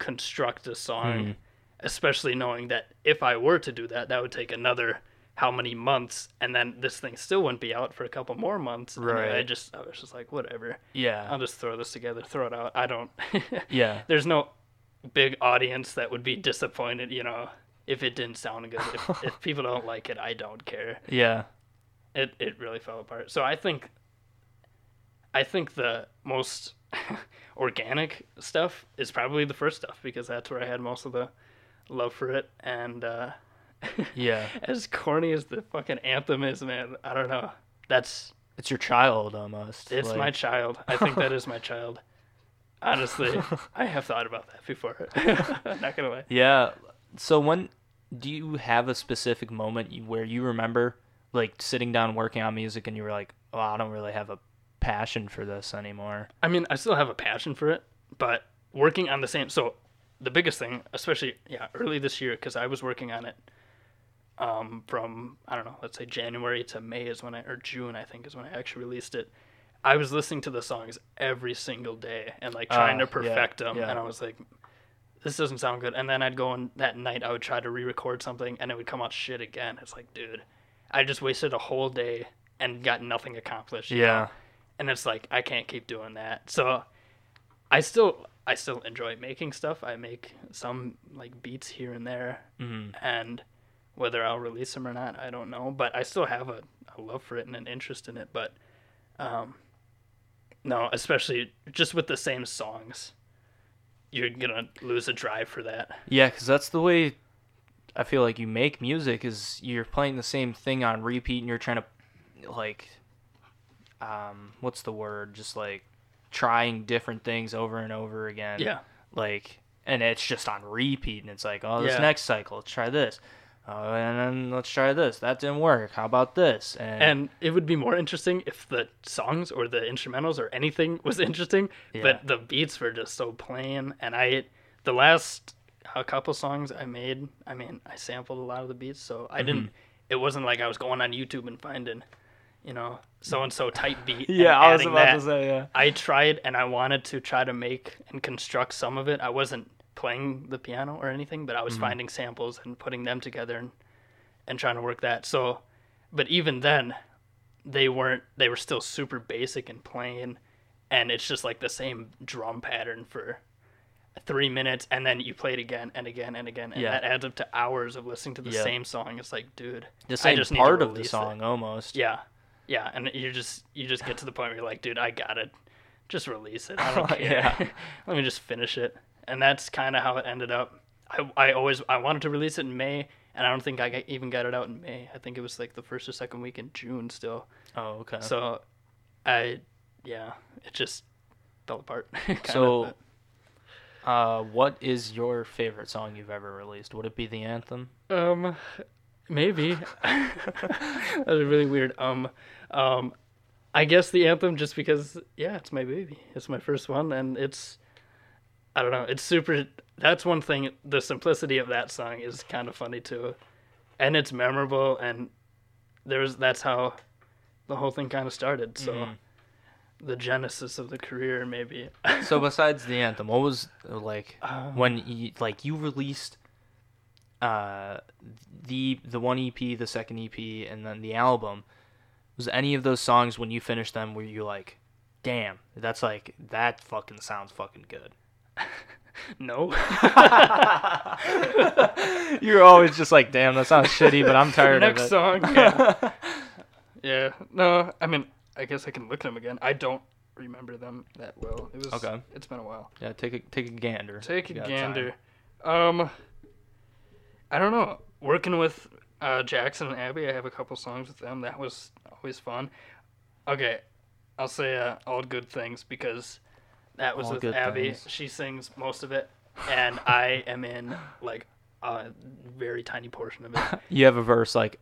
construct a song,
Mm.
especially knowing that if I were to do that, that would take another how many months, and then this thing still wouldn't be out for a couple more months. and I just I was just like, whatever.
Yeah.
I'll just throw this together, throw it out. I don't.
yeah.
There's no big audience that would be disappointed, you know, if it didn't sound good. If, if people don't like it, I don't care
Yeah.
it it really fell apart. So I think I think the most organic stuff is probably the first stuff because that's where I had most of the love for it and uh
Yeah.
as corny as the fucking anthem is, man, I don't know. That's
It's your child almost.
it's
like-
my child. I think that is my child. Honestly, I have thought about that before. Not gonna lie.
Yeah. So when do you have a specific moment where you remember like sitting down working on music and you were like, "Oh, I don't really have a passion for this anymore."
I mean, I still have a passion for it, but working on the same. So, the biggest thing, especially yeah, early this year, because I was working on it um, from I don't know, let's say January to May is when I or June I think is when I actually released it. I was listening to the songs every single day and like trying
Ah,
to perfect
yeah,
them,
yeah.
and I was like, this doesn't sound good. And then I'd go and that night I would try to re-record something, and it would come out shit again. It's like, dude, I just wasted a whole day and got nothing accomplished. you know? And it's like I can't keep doing that. So I still I still enjoy making stuff. I make some like beats here and there,
hmm
and whether I'll release them or not, I don't know. But I still have a, a love for it and an interest in it. But um, no, especially just with the same songs, you're gonna lose a drive for that.
Yeah, because that's the way I feel like you make music is you're playing the same thing on repeat and you're trying to like um what's the word? Just like trying different things over and over again.
Yeah,
Like and it's just on repeat and it's like, oh this
Yeah.
next cycle, let's try this. Oh, and then let's try this. That didn't work. How about this? And,
and it would be more interesting if the songs or the instrumentals or anything was interesting
Yeah.
but the beats were just so plain and i the last a couple songs i made i mean i sampled a lot of the beats so i didn't
Mm-hmm.
it wasn't like i was going on youtube and finding you know so and so type beat
yeah, I was about
that.
to say yeah.
i tried and i wanted to try to make and construct some of it i wasn't playing the piano or anything but i
Mm-hmm.
was finding samples and putting them together and and trying to work that so but even then they weren't they were still super basic and plain and it's just like the same drum pattern for three minutes and then you play it again and again and again and
Yeah.
that adds up to hours of listening to the
Yeah.
same song it's like dude
The
I
same
just need to
part of the
release it.
song almost.
yeah yeah and you just you just get to the point where you're like dude i got it just release it i don't care
Yeah.
let me just finish it and that's kind of how it ended up I, I always i wanted to release it in may and i don't think i even got it out in may i think it was like the first or second week in june still
Oh, okay.
so i yeah it just fell apart
So, uh, what is your favorite song you've ever released? Would it be the anthem?
Um, maybe. that was really weird. Um, um, I guess the anthem just because yeah, it's my baby. It's my first one, and it's I don't know. It's super. That's one thing. The simplicity of that song is kind of funny too, and it's memorable. And there's that's how the whole thing kind of started. So.
Mhm.
The genesis of the career, maybe.
So besides the anthem, what was like
Um,
when you like you released uh the the one EP, the second EP, and then the album? Was any of those songs when you finished them were you like, damn, that's like that fucking sounds fucking good?
no.
You're always just like, damn, that sounds shitty, but I'm tired
Next
of it.
Next song. Yeah. yeah. No, I mean, I guess I can look at them again. I don't remember them that well. It was
Okay.
It's been a while.
yeah, take a take a gander.
Take a gander.
time.
Um, I don't know. Working with uh, Jackson and Abby, I have a couple songs with them. That was always fun. Okay, I'll say uh, all good things because that was
All
with
Good
Abby.
Things.
She sings most of it, and I am in like a very tiny portion of it.
You have a verse like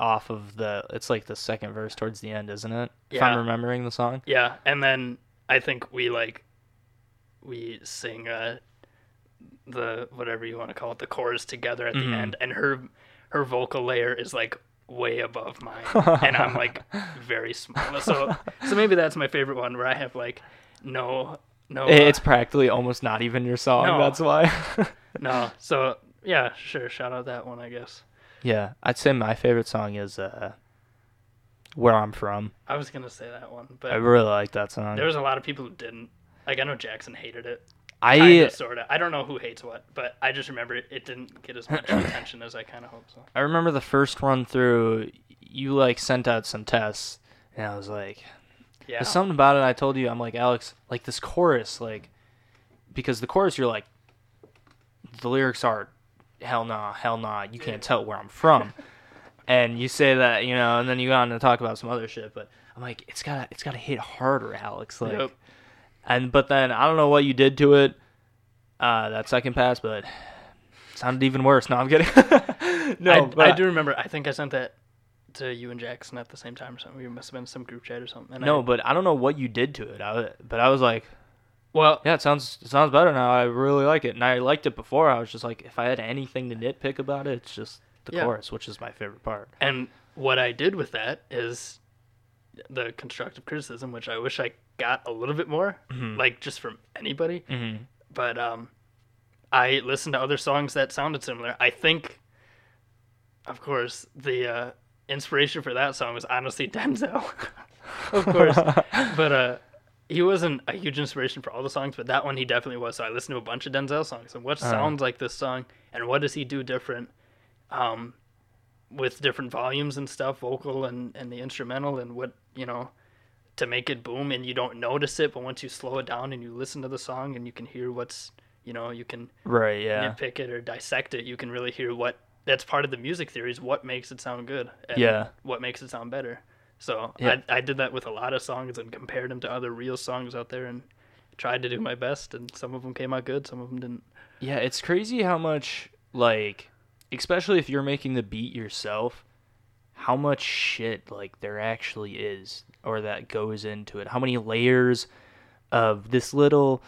off of the it's like the second verse towards the end, isn't it? If I'm remembering the song.
Yeah, and then I think we like we sing uh the whatever you want to call it, the chorus together at
Mhm.
the end, and her her vocal layer is like way above mine, and I'm like very small. So so maybe that's my favorite one where I have like no no uh,
It's practically almost not even your song.
No.
That's why.
no. So yeah, sure, shout out that one, I guess.
yeah, I'd say my favorite song is uh, "Where I'm From."
I was gonna say that one, but I
really like that song.
there was a lot of people who didn't. Like I know Jackson hated it.
I
sorta. I don't know who hates what, but I just remember it, it didn't get as much attention as I kind of hoped so.
I remember the first run through. You like sent out some tests, and I was like,
Yeah.
There's something about it. I told you, I'm like Alex, like this chorus, like because the chorus, you're like, the lyrics are, hell nah, hell nah, you can't tell where I'm from, and you say that, you know, and then you go on to talk about some other shit, but I'm like, it's gotta, it's gotta hit harder, Alex, like,
Yep.
And but then I don't know what you did to it, uh, that second pass, but it sounded even worse. No, I'm kidding. no,
I,
but
I do remember. I think I sent that to you and Jackson at the same time or something. We must have been some group chat or something. And
No,
I,
but I don't know what you did to it. I, but I was like,
well,
Yeah, it sounds it sounds better now. I really like it, and I liked it before. I was just like, if I had anything to nitpick about it, it's just the
Yeah.
chorus, which is my favorite part.
And what I did with that is the constructive criticism, which I wish I got a little bit more, like just from anybody.
Mm-hmm.
But um, I listened to other songs that sounded similar. I think, of course, the uh, inspiration for that song was honestly Denzel, of course. but uh, he wasn't a huge inspiration for all the songs, but that one he definitely was. So I listened to a bunch of Denzel songs and what
Uh-huh.
sounds like this song and what does he do different um, with different volumes and stuff, vocal and, and the instrumental and what, you know, to make it boom and you don't notice it, but once you slow it down and you listen to the song and you can hear what's, you know, you can
Right. Yeah.
nitpick it or dissect it, you can really hear what that's part of the music theory is what makes it sound good and
Yeah.
what makes it sound better. So
Yeah.
I, I did that with a lot of songs and compared them to other real songs out there and tried to do my best and some of them came out good, some of them didn't.
Yeah, it's crazy how much like especially if you're making the beat yourself, how much shit like there actually is or that goes into it. How many layers of this little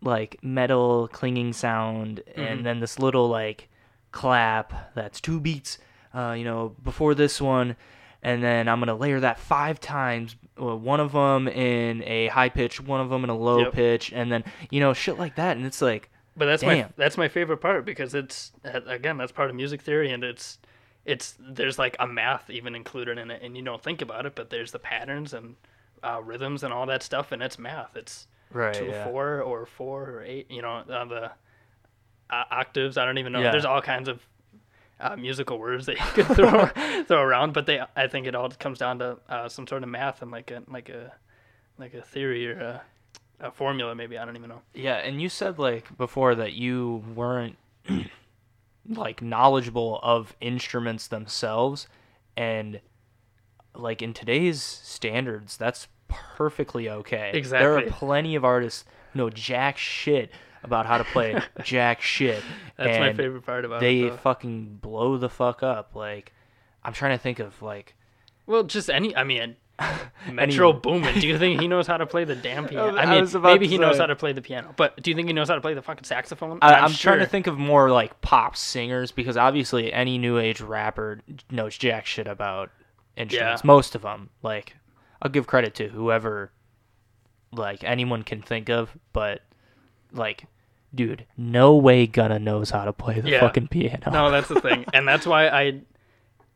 like metal clinging sound
Mhm.
and then this little like clap that's two beats uh you know before this one and then I'm going to layer that five times one of them in a high pitch, one of them in a low
Yep.
pitch and then you know shit like that and it's like
But that's my that's my favorite part because it's uh, again that's part of music theory and it's it's there's like a math even included in it and you don't think about it but there's the patterns and uh, rhythms and all that stuff and it's math it's
right
two
yeah.
four or four or eight you know uh, the uh, octaves I don't even know
Yeah.
there's all kinds of uh, musical words that you can throw throw around but they I think it all comes down to uh, some sort of math and like a like a like a theory or a, a formula maybe I don't even know
Yeah, and you said like before that you weren't like knowledgeable of instruments themselves and like in today's standards that's perfectly okay. Exactly. There are plenty of artists who know jack shit about how to play jack shit.
that's my favorite part about
They
it they
fucking blow the fuck up. Like I'm trying to think of like
Well, just any. I mean, Metro
Any-
Boomin. Do you think he knows how to play the damn piano?
I
mean, maybe he knows how to play the piano, but do you think he knows how to play the fucking saxophone?
I, I'm, trying to think of more like pop singers because obviously any new age rapper knows jack shit about instruments.
Yeah.
Most of them, like, I'll give credit to whoever, like anyone can think of, but like, dude, no way Gunna knows how to play the
Yeah.
fucking piano.
No, that's the thing, and that's why I,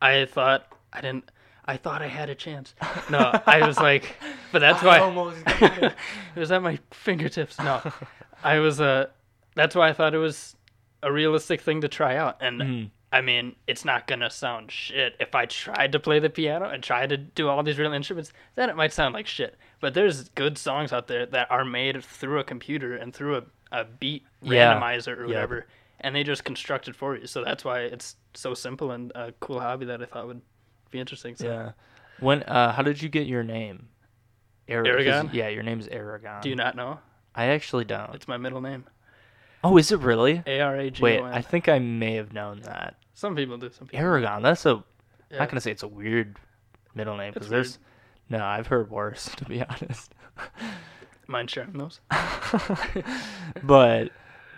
I thought I didn't. I thought I had a chance. No, I was like, but that's why
almost got
it was at my fingertips. No, I was uh, that's why I thought it was a realistic thing to try out, and
Mhm.
I mean, it's not gonna sound shit if I tried to play the piano and tried to do all these real instruments. Then it might sound like shit. But there's good songs out there that are made through a computer and through a, a beat
Yeah.
randomizer or whatever, and they just construct it for you. So that's why it's so simple and a cool hobby that I thought would be interesting. So
Yeah. When? Uh, how did you get your name? 'cause-
Aragon?
Yeah, your name's Aragon.
do you not know?
I actually don't.
It's my middle name.
Oh, is it really?
A R A G
Wait, I think I may have known that.
Some people do. Some people.
Aragon. That's a.
Yeah.
Not gonna say it's a weird middle name because there's. No, I've heard worse to be honest.
Mind sharing those?
but,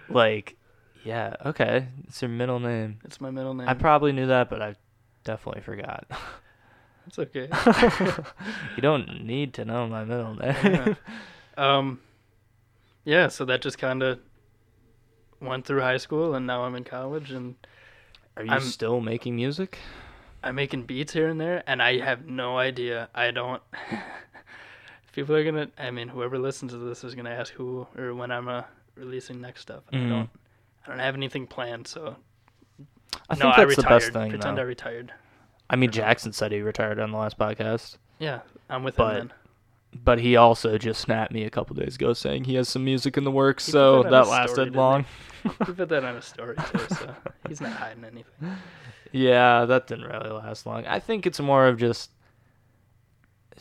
like, yeah, okay, it's your middle name.
It's my middle name.
I probably knew that, but I definitely forgot.
it's okay.
you don't need to know my middle name.
Yeah. um, yeah. So that just kind of went through high school, and now I'm in college, and
Are you
I'm-
still making music?
I'm making beats here and there, and I have no idea. I don't. People are gonna. I mean, whoever listens to this is gonna ask who or when I'm uh, releasing next stuff.
Mhm.
I don't. I don't have anything planned, so
I
no,
think
I
that's the best thing.
Pretend
though.
I retired.
I mean. Jackson said he retired on the last podcast.
Yeah, I'm with
But-
him then.
But he also just snapped me a couple days ago saying he has some music in the works,
He
so
that
that
his story,
lasted long.
He put that on a story too, so he's not hiding anything.
Yeah, that didn't really last long. I think it's more of just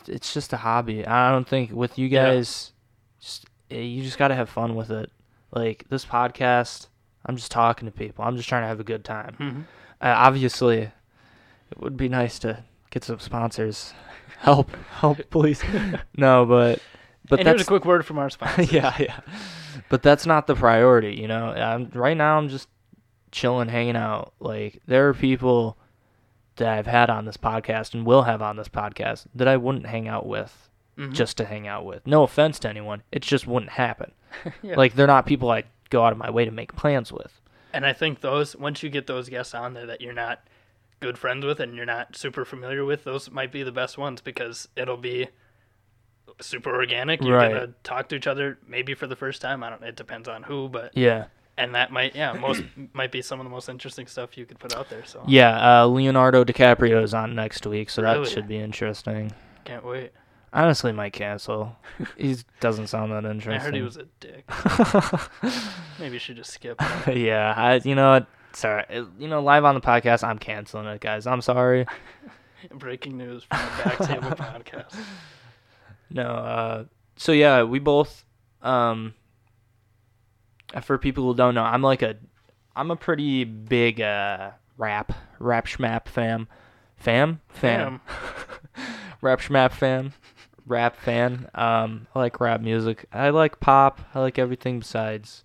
it's just a hobby. I don't think with you
Yeah.
guys just eh, you just got to have fun with it. Like this podcast, I'm just talking to people. I'm just trying to have a good time.
Mhm.
Uh, obviously, it would be nice to get some sponsors. Help, help, please. no, but but
and here's a quick word from our sponsor.
yeah, yeah. But that's not the priority, you know. I'm, right now, I'm just chilling, hanging out. Like there are people that I've had on this podcast and will have on this podcast that I wouldn't hang out with
Mhm.
just to hang out with. No offense to anyone, it just wouldn't happen.
Yeah.
Like they're not people I go out of my way to make plans with.
And I think those once you get those guests on there that you're not good friends with and you're not super familiar with, those might be the best ones because it'll be super organic. You're
Right.
gonna talk to each other maybe for the first time. I don't. It depends on who, but
Yeah.
and that might yeah most might be some of the most interesting stuff you could put out there. So
Yeah, uh, Leonardo DiCaprio is on next week, so that should be interesting.
can't wait.
Honestly, might cancel. he doesn't sound that interesting.
I heard he was a dick. Maybe you should just skip.
yeah, I you know what? Sorry, it- you know, live on the podcast, I'm canceling it, guys. I'm sorry.
Breaking news from the Back Table Podcast.
No, uh, so yeah, we both, um, for people who don't know, I'm like a, I'm a pretty big uh rap rap schmap fam, fam fam, rap schmap fam, rap fan. Um, I like rap music. I like pop. I like everything besides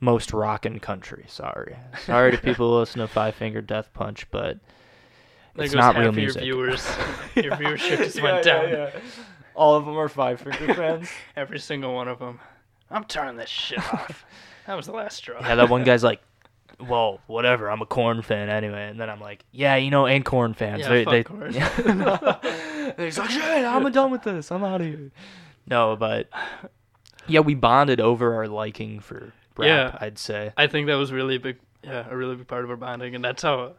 most rock and country. Sorry, sorry to people who listen to Five Finger Death Punch, but
There
it's not real
of your
music.
viewers. Your viewership just went down.
All of them are Five Finger fans.
Every single one of them. I'm turning this shit off. That was the last straw.
Yeah, that one guy's like, "Well, whatever. I'm a Korn fan anyway." And then I'm like, "Yeah, you know, and Korn fans.
Yeah,
they,
fuck
they,
Korn.
Yeah. He's like, "Shit, I'm done with this. I'm out of here." No, but yeah, we bonded over our liking for rap.
Yeah.
I'd say.
I think that was really a big, yeah, a really big part of our bonding, and that's how.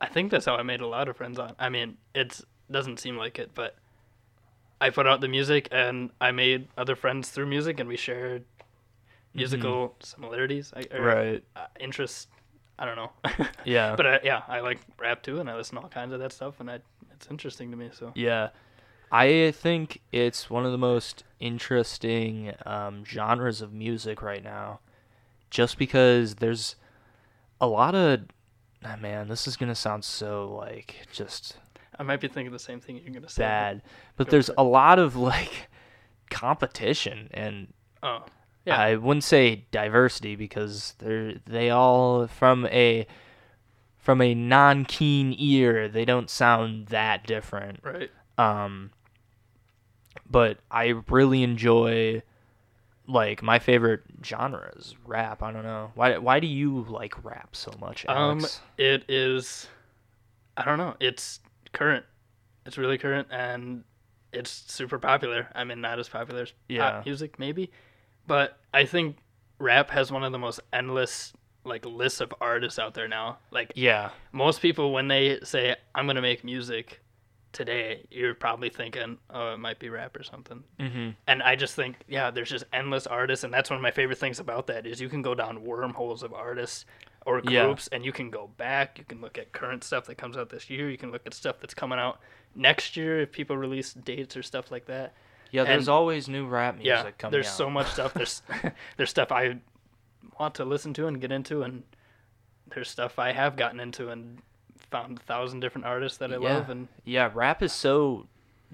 I think that's how I made a lot of friends on. I mean, it doesn't seem like it, but I put out the music, and I made other friends through music, and we shared musical similarities, I- or,
Mm-hmm. Right.
uh, interests. I don't know,
Yeah.
but I, yeah, I like rap too, and I listen to all kinds of that stuff, and I, it's interesting to me. So
Yeah. I think it's one of the most interesting um, genres of music right now. Just because there's a lot of. ah, man, this is going to sound so, like, just
I might be thinking the same thing you're gonna say. but-
bad. But
go
there's a lot of, like, competition. And
Oh, yeah.
I wouldn't say diversity because they're they all from a from a non-keen ear they don't sound that different
right.
um but i really enjoy like my favorite genre is rap i don't know why why do you like rap so much
Um,
Alex?
it is. I don't know. It's current. It's really current, and it's super popular. I mean, not as popular as
Yeah.
pop music, maybe, but I think rap has one of the most endless like lists of artists out there now. Like
yeah
most people, when they say I'm gonna make music today, you're probably thinking, oh, it might be rap or something.
mm-hmm.
And I just think, yeah, there's just endless artists, and that's one of my favorite things about that is you can go down wormholes of artists or
Yeah.
groups, and you can go back. You can look at current stuff that comes out this year. You can look at stuff that's coming out next year if people release dates or stuff like that.
Yeah there's
And-
always new rap music
yeah,
coming
there's
out
so much stuff. There's there's stuff I want to listen to and get into, and there's stuff I have gotten into and found a thousand different artists that I
Yeah.
love. And
yeah rap is so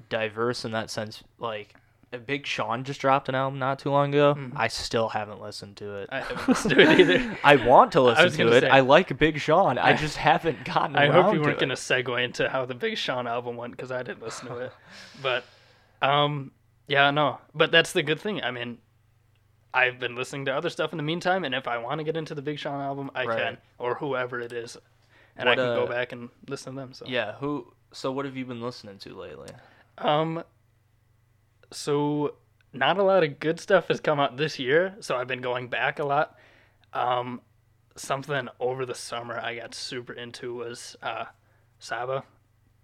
diverse in that sense like uh, Big Sean just dropped an album not too long ago.
Mhm.
I still haven't listened to it.
I haven't listened to it either.
I want to listen to it.
say-
I like Big Sean. I
I-
just haven't gotten
I hope you weren't going to segue into how the Big Sean album went because I didn't listen to it. But, um, yeah, no. But that's the good thing. I mean, I've been listening to other stuff in the meantime, and if I want to get into the Big Sean album, I
Right.
can, or whoever it is, and
What,
I can go
uh,
back and listen to them. So
Yeah, who so what have you been listening to lately?
Um, so not a lot of good stuff has come out this year, so I've been going back a lot. Um, something over the summer I got super into was uh, Saba.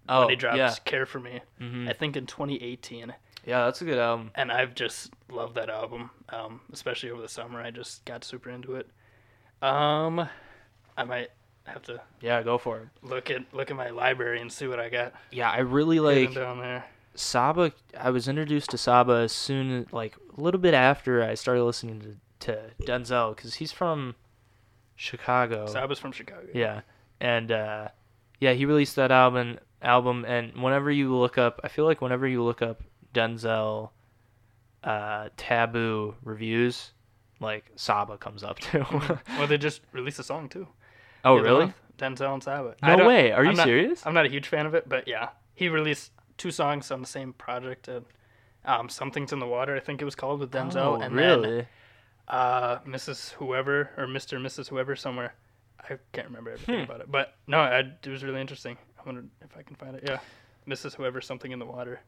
Oh,
when he dropped
yeah.
Care for Me,
hmm
I think in 2018,
Yeah, that's a good album.
and I've just loved that album. Um, especially over the summer, I just got super into it. Um, I might have to
Yeah, go for it.
look at look at my library and see what I got
Yeah, I really like
down there.
Saba. I was introduced to Saba as soon like a little bit after I started listening to, to Denzel because he's from Chicago.
Saba's from Chicago.
Yeah, and uh, yeah, he released that album. Album, and whenever you look up, I feel like whenever you look up Denzel uh, Taboo reviews, like Saba comes up too.
well, they just released a song too.
Oh,
the
really?
Denzel and Saba.
No way. Are you
I'm not-
serious?
I'm not a huge fan of it, but yeah, he released two songs on the same project. And, um, Something's in the Water, I think it was called, with Denzel,
oh,
and
really?
then uh, Mrs. Whoever or Mr. and Mrs. Whoever somewhere. I can't remember everything
Hmm.
about it, but no, I, it was really interesting. I wonder if I can find it. Yeah, Mrs. Whoever, Something in the Water.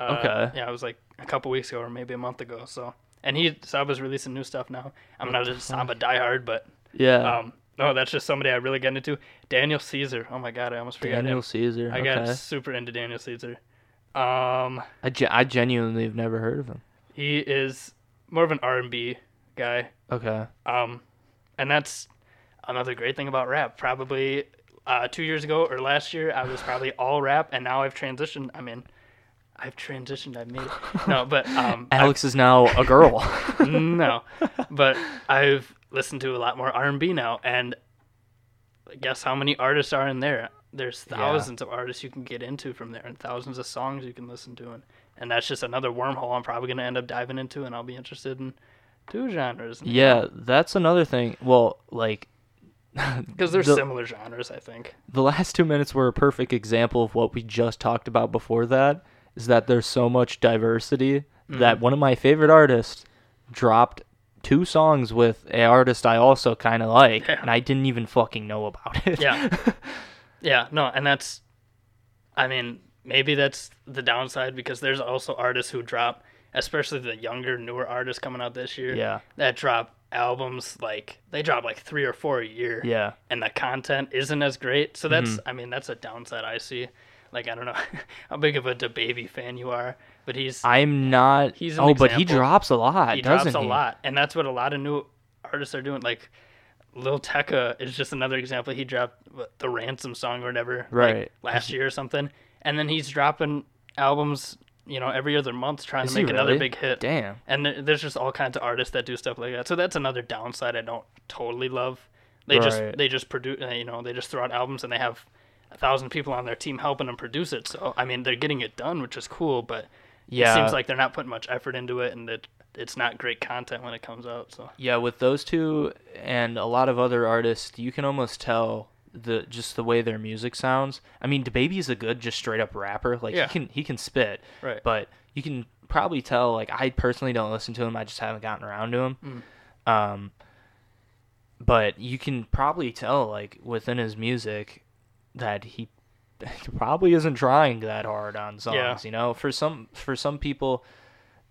Uh,
Okay.
Yeah, it was like a couple weeks ago or maybe a month ago. So, and he Saba's releasing new stuff now. I'm not a Saba diehard, but
yeah.
um, no, that's just somebody I really get into. Daniel Caesar. Oh my god, I almost forgot
Daniel
him.
Caesar.
I
okay.
got super into Daniel Caesar. Um,
I, ge- I genuinely have never heard of him.
he is more of an R&B guy.
Okay.
Um, and that's another great thing about rap. Probably uh, two years ago or last year, I was probably all rap, and now I've transitioned. I'm mean, I've transitioned. I've made it. No, but um, I've-
Alex is now a girl.
no, but I've listened to a lot more R&B now, and guess how many artists are in there? There's
Yeah.
thousands of artists you can get into from there, and thousands of songs you can listen to, and and that's just another wormhole I'm probably gonna end up diving into, and I'll be interested in two genres.
yeah, that's another thing. Well, like
because they're
the-
similar genres, I think.
the last two minutes were a perfect example of what we just talked about before that is that there's so much diversity that
Mhm.
one of my favorite artists dropped two songs with a artist I also kind of like
Yeah.
and I didn't even fucking know about it.
Yeah. Yeah, no, and that's, I mean, maybe that's the downside because there's also artists who drop, especially the younger, newer artists coming out this year.
yeah.
that drop albums like they drop like three or four a year
Yeah.
and the content isn't as great so that's
Mhm.
i mean that's a downside i see like i don't know how big of a baby fan you are but he's
I'm not
He's
Oh, but he drops a lot,
he drops a
he?
lot and that's what a lot of new artists are doing like Lil Tecca is just another example. He dropped the Ransom song or whatever, like,
Right.
last year or something, and then he's dropping albums, you know, every other month trying
Is
to make another big hit.
Damn.
And there, there's just all kinds of artists that do stuff like that. So that's another downside I don't totally love. They just they just produce, you know, they just throw out albums and they have a thousand people on their team helping them produce it. So I mean, they're getting it done, which is cool. But
Yeah.
it seems like they're not putting much effort into it, and that it's not great content when it comes out. So
Yeah, with those two and a lot of other artists, you can almost tell the just the way their music sounds. I mean, DaBaby's a good just straight up rapper. Like
Yeah.
he can he can spit,
right,
but you can probably tell like I personally don't listen to him. I just haven't gotten around to him. Um but you can probably tell like within his music that he probably isn't trying that hard on songs,
Yeah.
you know? For some for some people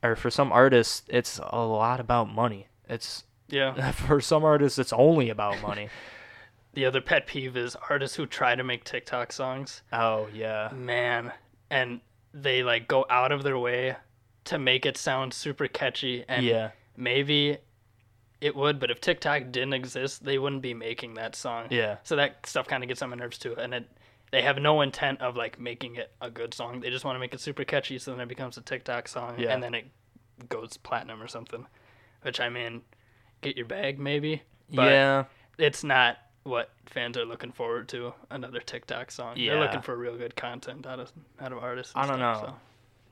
or for some artists, it's a lot about money. It's
yeah.
for some artists it's only about money
The other pet peeve is artists who try to make TikTok songs.
oh yeah
Man, and they like go out of their way to make it sound super catchy and
yeah
maybe it would, but if TikTok didn't exist, they wouldn't be making that song.
yeah
So that stuff kind of gets on my nerves too, and it they have no intent of like making it a good song. They just want to make it super catchy, so then it becomes a TikTok song,
Yeah.
and then it goes platinum or something. Which I mean, get your bag maybe, but
yeah
it's not what fans are looking forward to. Another TikTok song.
Yeah.
They're looking for real good content out of out of artists. and
I don't
stuff,
know.
so.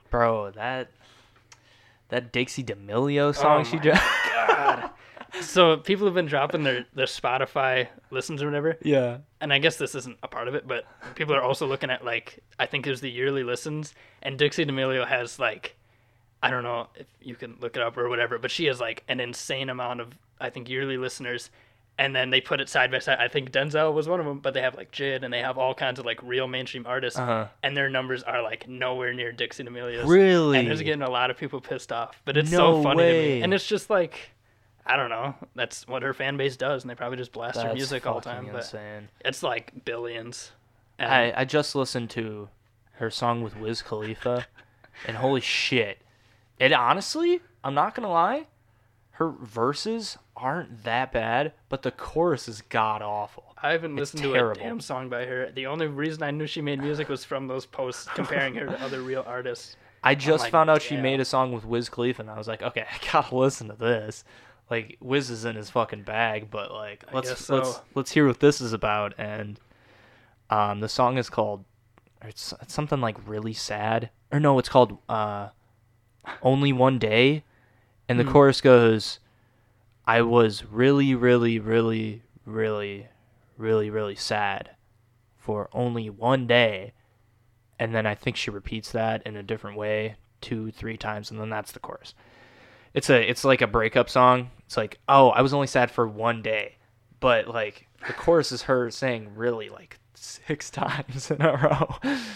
bro that that Dixie D'Amelio song oh she
Oh my
dropped
God. so people have been dropping their their Spotify listens or whatever,
yeah.
And I guess this isn't a part of it, but people are also looking at like I think there's the yearly listens, and Dixie D'Amelio has like I don't know if you can look it up or whatever, but she has like an insane amount of I think yearly listeners, and then they put it side by side. I think Denzel was one of them, but they have like Jid and they have all kinds of like real mainstream artists,
uh-huh.
And their numbers are like nowhere near Dixie D'Amelio's.
really?
And it's getting a lot of people pissed off, but it's
No
so funny to me, and it's just like. I don't know. That's what her fan base does, and they probably just blast her
That's
music all the
fucking
time. But
insane.
it's like billions. And
I, I just listened to her song with Wiz Khalifa, and holy shit! It honestly, I'm not gonna lie, her verses aren't that bad, but the chorus is god awful.
I haven't
It's
listened to
terrible.
a damn song by her. The only reason I knew she made music was from those posts comparing her to other real artists.
I just
like,
found out she
damn.
made a song with Wiz Khalifa, and I was like, okay, I gotta listen to this. Like Wiz is in his fucking bag, but like let's
guess
let's let's hear what this is about. And um, the song is called it's, it's something like really sad, or no, it's called uh, only one day, and the
Hmm.
chorus goes, "I was really, really, really, really, really, really sad for only one day. And then I think she repeats that in a different way two, three times, and then that's the chorus. It's a it's like a breakup song. It's like, oh, I was only sad for one day. But like the chorus is her saying really like six times in a row.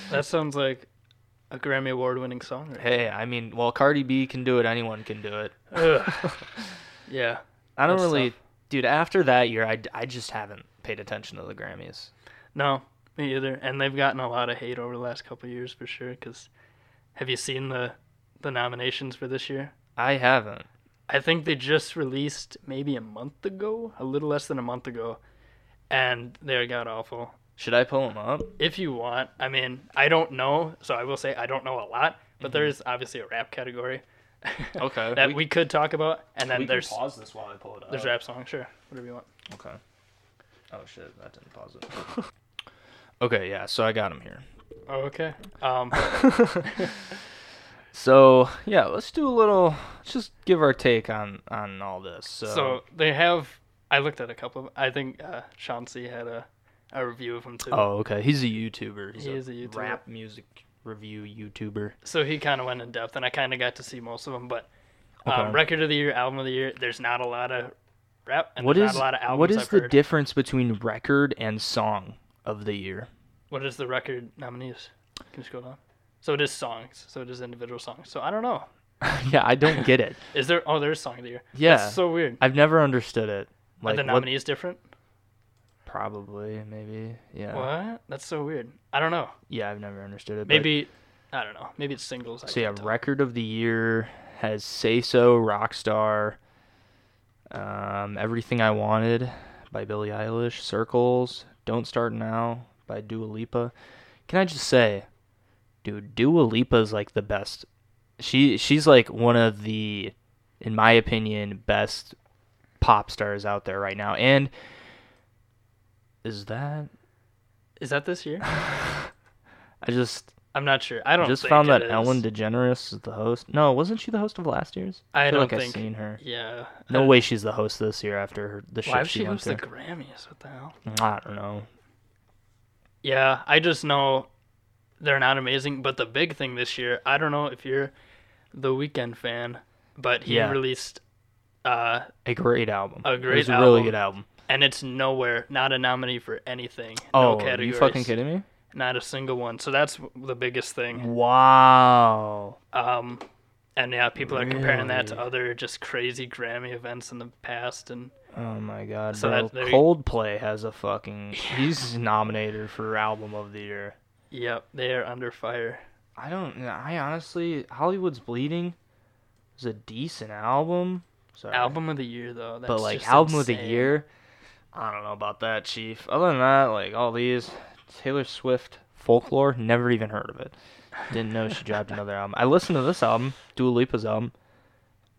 That sounds like a Grammy Award winning song. Right?
Hey, I mean, well, Cardi B can do it. Anyone can do it.
Yeah.
I don't really,
tough.
dude. After that year, I, I just haven't paid attention to the Grammys.
No, me either. And they've gotten a lot of hate over the last couple of years for sure. Because have you seen the the nominations for this year?
I haven't.
I think they just released maybe a month ago, a little less than a month ago, and they got awful.
Should I pull them up?
If you want, I mean, I don't know, so I will say I don't know a lot, but there is obviously a rap category
Mm-hmm. Okay,
that
we-
we, could talk about, and then there's
pause this while I pull it up.
there's rap songs, sure, whatever you want.
Okay. Oh shit, that didn't pause it. okay, yeah. So I got them here.
Oh, okay. Um,
So yeah, let's do a little. Let's just give our take on on all this. So,
so they have. I looked at a couple of. I think uh, Shawn Cee had a, a review of them too.
oh okay, he's a YouTuber. He's
He is a YouTuber.
rap music review YouTuber.
So he kind of went in depth, and I kind of got to see most of them. But um,
Okay.
record of the year, album of the year. There's not a lot of rap, and
What is
not a lot of albums
what is
I've
the
heard.
difference between record and song of the year?
What is the record nominees? Can you scroll down? So it is songs. So it is individual songs. So I don't know.
yeah, I don't get it.
Is there? Oh, there's song of the year.
Yeah.
That's so weird.
I've never understood it.
Are
Like
the
what?
nominees different?
Probably, maybe. Yeah.
What? That's so weird. I don't know.
Yeah, I've never understood it.
Maybe. I don't know. Maybe it's singles. I
So yeah,
tell.
record of the year has "Say So," "Rockstar," um, "Everything I Wanted" by Billie Eilish, "Circles," "Don't Start Now" by Dua Lipa. Can I just say, dude, Dua Lipa is like the best. She she's like one of the, in my opinion, best pop stars out there right now. And is that?
Is that this year?
I just
I'm not sure. I don't
just found that. Ellen DeGeneres is the host. No, wasn't she the host of last year's?
I
feel
don't
like
think.
I've seen her.
Yeah.
No
I-
way she's the host this year after her, the shit
Why
she
she
went
host the. Grammys? What the hell?
I don't know.
Yeah, I just know they're not amazing. But the big thing this year, I don't know if you're the Weeknd fan, but he
Yeah.
released, uh,
A great album.
A
It
great
was a really good album.
and it's nowhere, not a nominee for anything.
Oh,
no
are you fucking kidding me?
Not a single one. So that's the biggest thing.
Wow.
Um, and yeah, people are comparing that to other just crazy Grammy events in the past, and
Oh my god,
So
bro.
that-
Coldplay has a fucking. He's nominated for album of the year.
Yep, they are under fire.
I don't. I honestly, Hollywood's Bleeding is a decent album. Sorry.
Album of the year though. That's
but like album of the year, I don't know about that, Chief. Other than that, like all these, Taylor Swift, Folklore, never even heard of it. Didn't know she dropped another album. I listened to this album, Dua Lipa's album.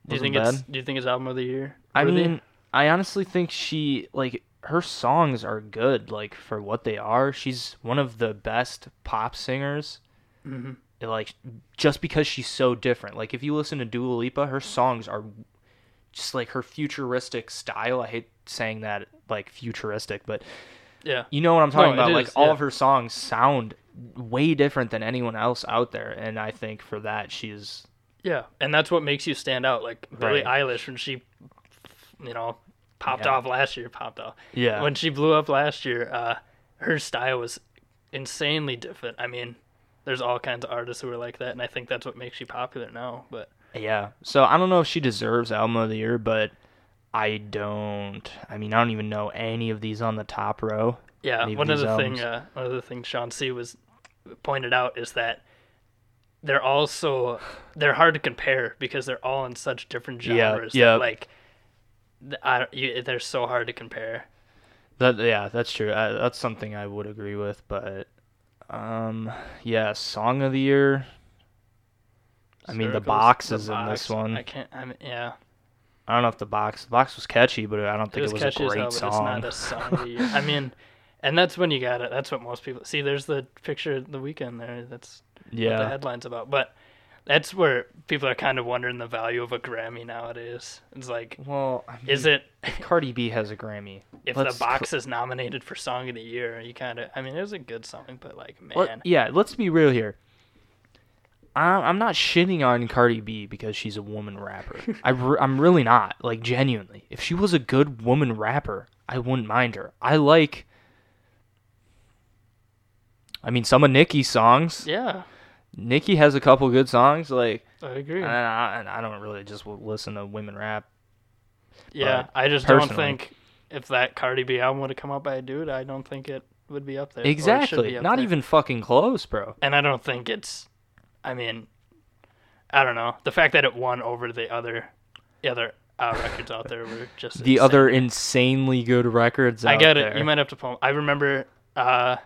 Do you think
bad.
it's? Do you think it's album of the year?
I mean, I honestly think she like her songs are good, like for what they are. She's one of the best pop singers.
Mhm.
Like just because she's so different. Like if you listen to Dua Lipa, her songs are just like her futuristic style. I hate saying that like futuristic, but
yeah,
you know what I'm talking
No,
about. Like
is,
all
yeah.
of her songs sound way different than anyone else out there, and I think for that she's
yeah, and that's what makes you stand out. Like Billie
Right.
Eilish when she, you know, popped
Yeah.
off last year. Popped off
yeah.
when she blew up last year. Uh, her style was insanely different. I mean, there's all kinds of artists who are like that, and I think that's what makes you popular now. But
Yeah. So I don't know if she deserves album of the year, but I don't. I mean, I don't even know any of these on the top row.
Yeah, one of the thing, uh, one of the things Shawn Cee was pointed out is that they're all so they're hard to compare because they're all in such different genres.
yeah.
That, like, I you, they're so hard to compare.
That yeah, that's true. I, that's something I would agree with, but um, yeah, song of the year. I mean, the
Circles,
box
The
is in this one.
I can't. I mean, yeah,
I don't know if the box the box was catchy, but I don't
it
think
was,
it was,
catchy
a great
hell,
song.
it's not a song of the year. I mean, and that's when you got it. That's what most people see. There's the picture of the Weeknd there. That's what the headline's about. But That's where people are kind of wondering the value of a Grammy nowadays. It's like,
Well, I mean,
is it
Cardi B has a Grammy?
if
Let's
the box is nominated for Song of the Year? You kind of, I mean, it was a good song, but like, man,
Let- yeah, let's be real here. I- I'm not shitting on Cardi B because she's a woman rapper. I re- I'm really not. Like, genuinely. If she was a good woman rapper, I wouldn't mind her. I like. I mean, some of Nicki's songs.
yeah,
Nicki has a couple good songs. Like,
I agree.
and I, and I don't really just listen to women rap.
yeah, I just don't think if that Cardi B album would have come out by a dude, I don't think it would be up there. or it should
Exactly.
up
Not
there.
even fucking close, bro.
and I don't think it's. I mean, I don't know. The fact that it won over the other, the other uh, records out there were just
The
insane.
other insanely good records.
I get it.
there.
You might have to pull. I remember. uh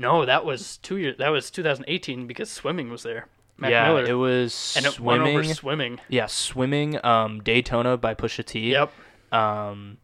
No, that was two years. That was 2018 because swimming was there. Mac
yeah,
Miller.
it was
and it won over
swimming.
swimming.
Yeah, swimming. Um, Daytona by Pusha T.
Yep.
Um,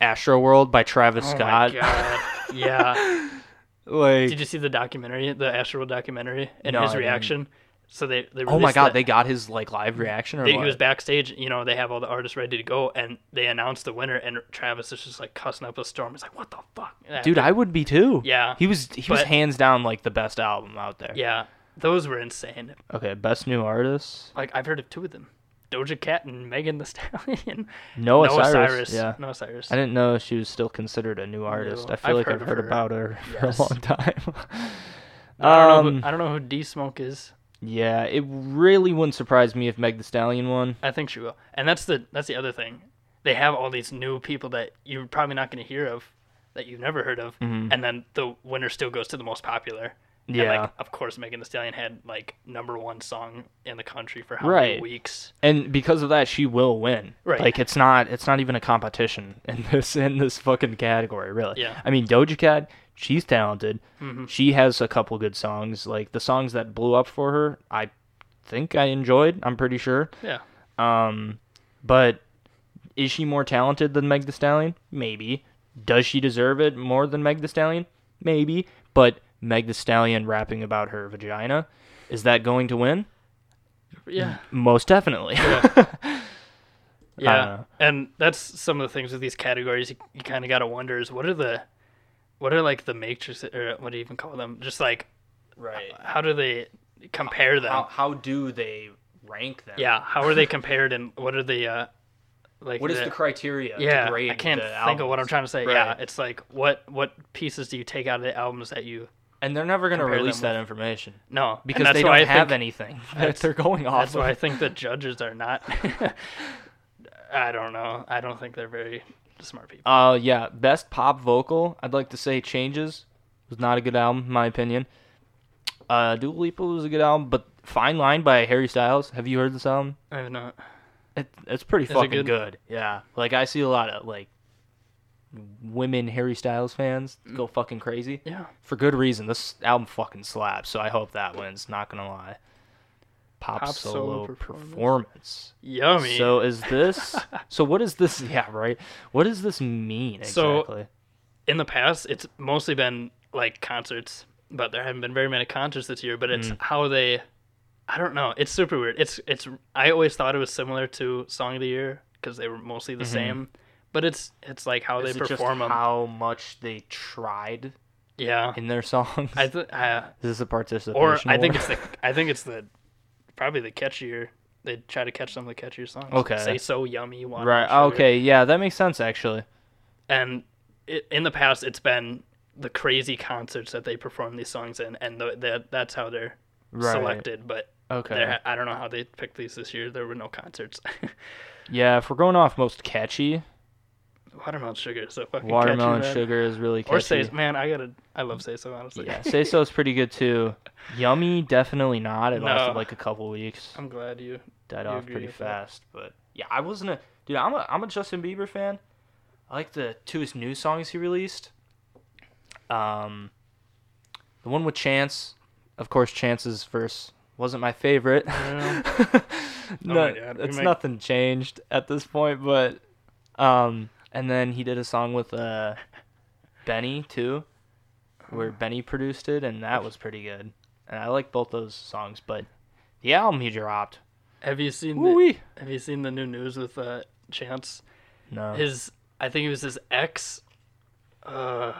Astro World by Travis
Oh
Scott.
my god. yeah.
like,
Did you see the documentary, the Astro World documentary, and
No,
his reaction? So they they
oh my god,
that-
they got his like live reaction or
they, he was backstage. You know, they have all the artists ready to go, and they announced the winner, and Travis is just like cussing up a storm. He's like, "What the fuck,
Dude, I would be too.
Yeah.
He was he was hands down like the best album out there.
yeah, those were insane.
Okay, best new artist.
Like I've heard of two of them, Doja Cat and Megan Thee Stallion.
Noah,
Noah
Cyrus.
Cyrus.
Yeah.
Noah Cyrus.
I didn't know she was still considered a new artist. I feel
I've
like
heard
I've heard
her.
about her for a long time.
I don't, know
um,
who, I don't know who D Smoke is.
Yeah, it really wouldn't surprise me if Meg Thee Stallion won.
I think she will. And that's the that's the other thing. They have all these new people that you're probably not going to hear of, that you've never heard of,
Mhm.
and then the winner still goes to the most popular. And,
Yeah.
like, of course, Megan Thee Stallion had like number one song in the country for how
Right.
many weeks?
and because of that she will win
Right.
like it's not it's not even a competition in this in this fucking category really
Yeah.
i mean doja cat she's talented
Mhm.
she has a couple good songs like the songs that blew up for her i think i enjoyed i'm pretty sure
Yeah.
um but is she more talented than meg the stallion maybe does she deserve it more than meg the stallion maybe but meg the stallion rapping about her vagina is that going to win
Yeah.
most definitely
Yeah.
know.
And that's some of the things with these categories you, you kind of got to wonder is what are the what are like the matrix or what do you even call them? Just like
right
how do they compare them?
how, how do they rank them?
Yeah, how are they compared and what are the uh like
What is the criteria?
yeah,
to grade
I can't
the
think of what I'm trying to say. Yeah, it's like what what pieces do you take out of the albums that you
And they're never going to release that information
no
because they don't have
think,
anything they're going off.
That's why I think the judges are not. I don't know. I don't think they're very smart people.
Uh, yeah, best pop vocal. I'd like to say "Changes" was not a good album, in my opinion. Uh, Dua Lipa was a good album, but "Fine Line" by Harry Styles. Have you heard this album?
I have not.
It, it's pretty
it
fucking
good?
good? Yeah, like I see a lot of like women Harry Styles fans
Mm.
go fucking crazy.
Yeah.
for good reason. This album fucking slaps, so I hope that wins. Not gonna lie. Pop,
Pop
solo,
solo
performance.
performance. Yummy.
So is this? so what is this? Yeah, right. What does this mean
So-
exactly?
in the past, it's mostly been like concerts, but there haven't been very many concerts this year. But it's
Mm.
how they. I don't know. It's super weird. It's it's. I always thought it was similar to Song of the Year because they were mostly the
Mhm.
same. But it's it's like how
is
they perform them.
how much they tried
yeah.
in their songs?
I th- uh,
is this a participation?
or I think it's the I think it's the probably the catchier. They try to catch some of the catchier songs.
Okay.
Say so yummy. watermelon
right. Okay, yeah, that makes sense actually.
and it, in the past it's been the crazy concerts that they perform these songs in and the, the, that's how they're
Right.
selected but
Okay.
i don't know how they picked these this year there were no concerts
Yeah, if we're going off most catchy,
watermelon sugar is so fucking
watermelon
catchy,
sugar is really catchy.
or say man i gotta i love say so honestly
Yeah, say so is pretty good too. Yummy, definitely not. It lasted like a couple weeks.
i'm glad you
died
You
off pretty
with that?
fast. But yeah, I wasn't a dude. I'm a I'm a Justin Bieber fan. I like the two his new songs he released. Um, the one with Chance, of course, Chance's verse wasn't my favorite.
Yeah.
no,
my God,
it's
might-
nothing changed at this point, but um, and then he did a song with uh, Benny too, where Benny produced it, and that was pretty good. And I like both those songs, but the album he dropped.
Have you seen the. Have you seen the new news with uh, Chance?
No.
His I think it was his ex. Uh,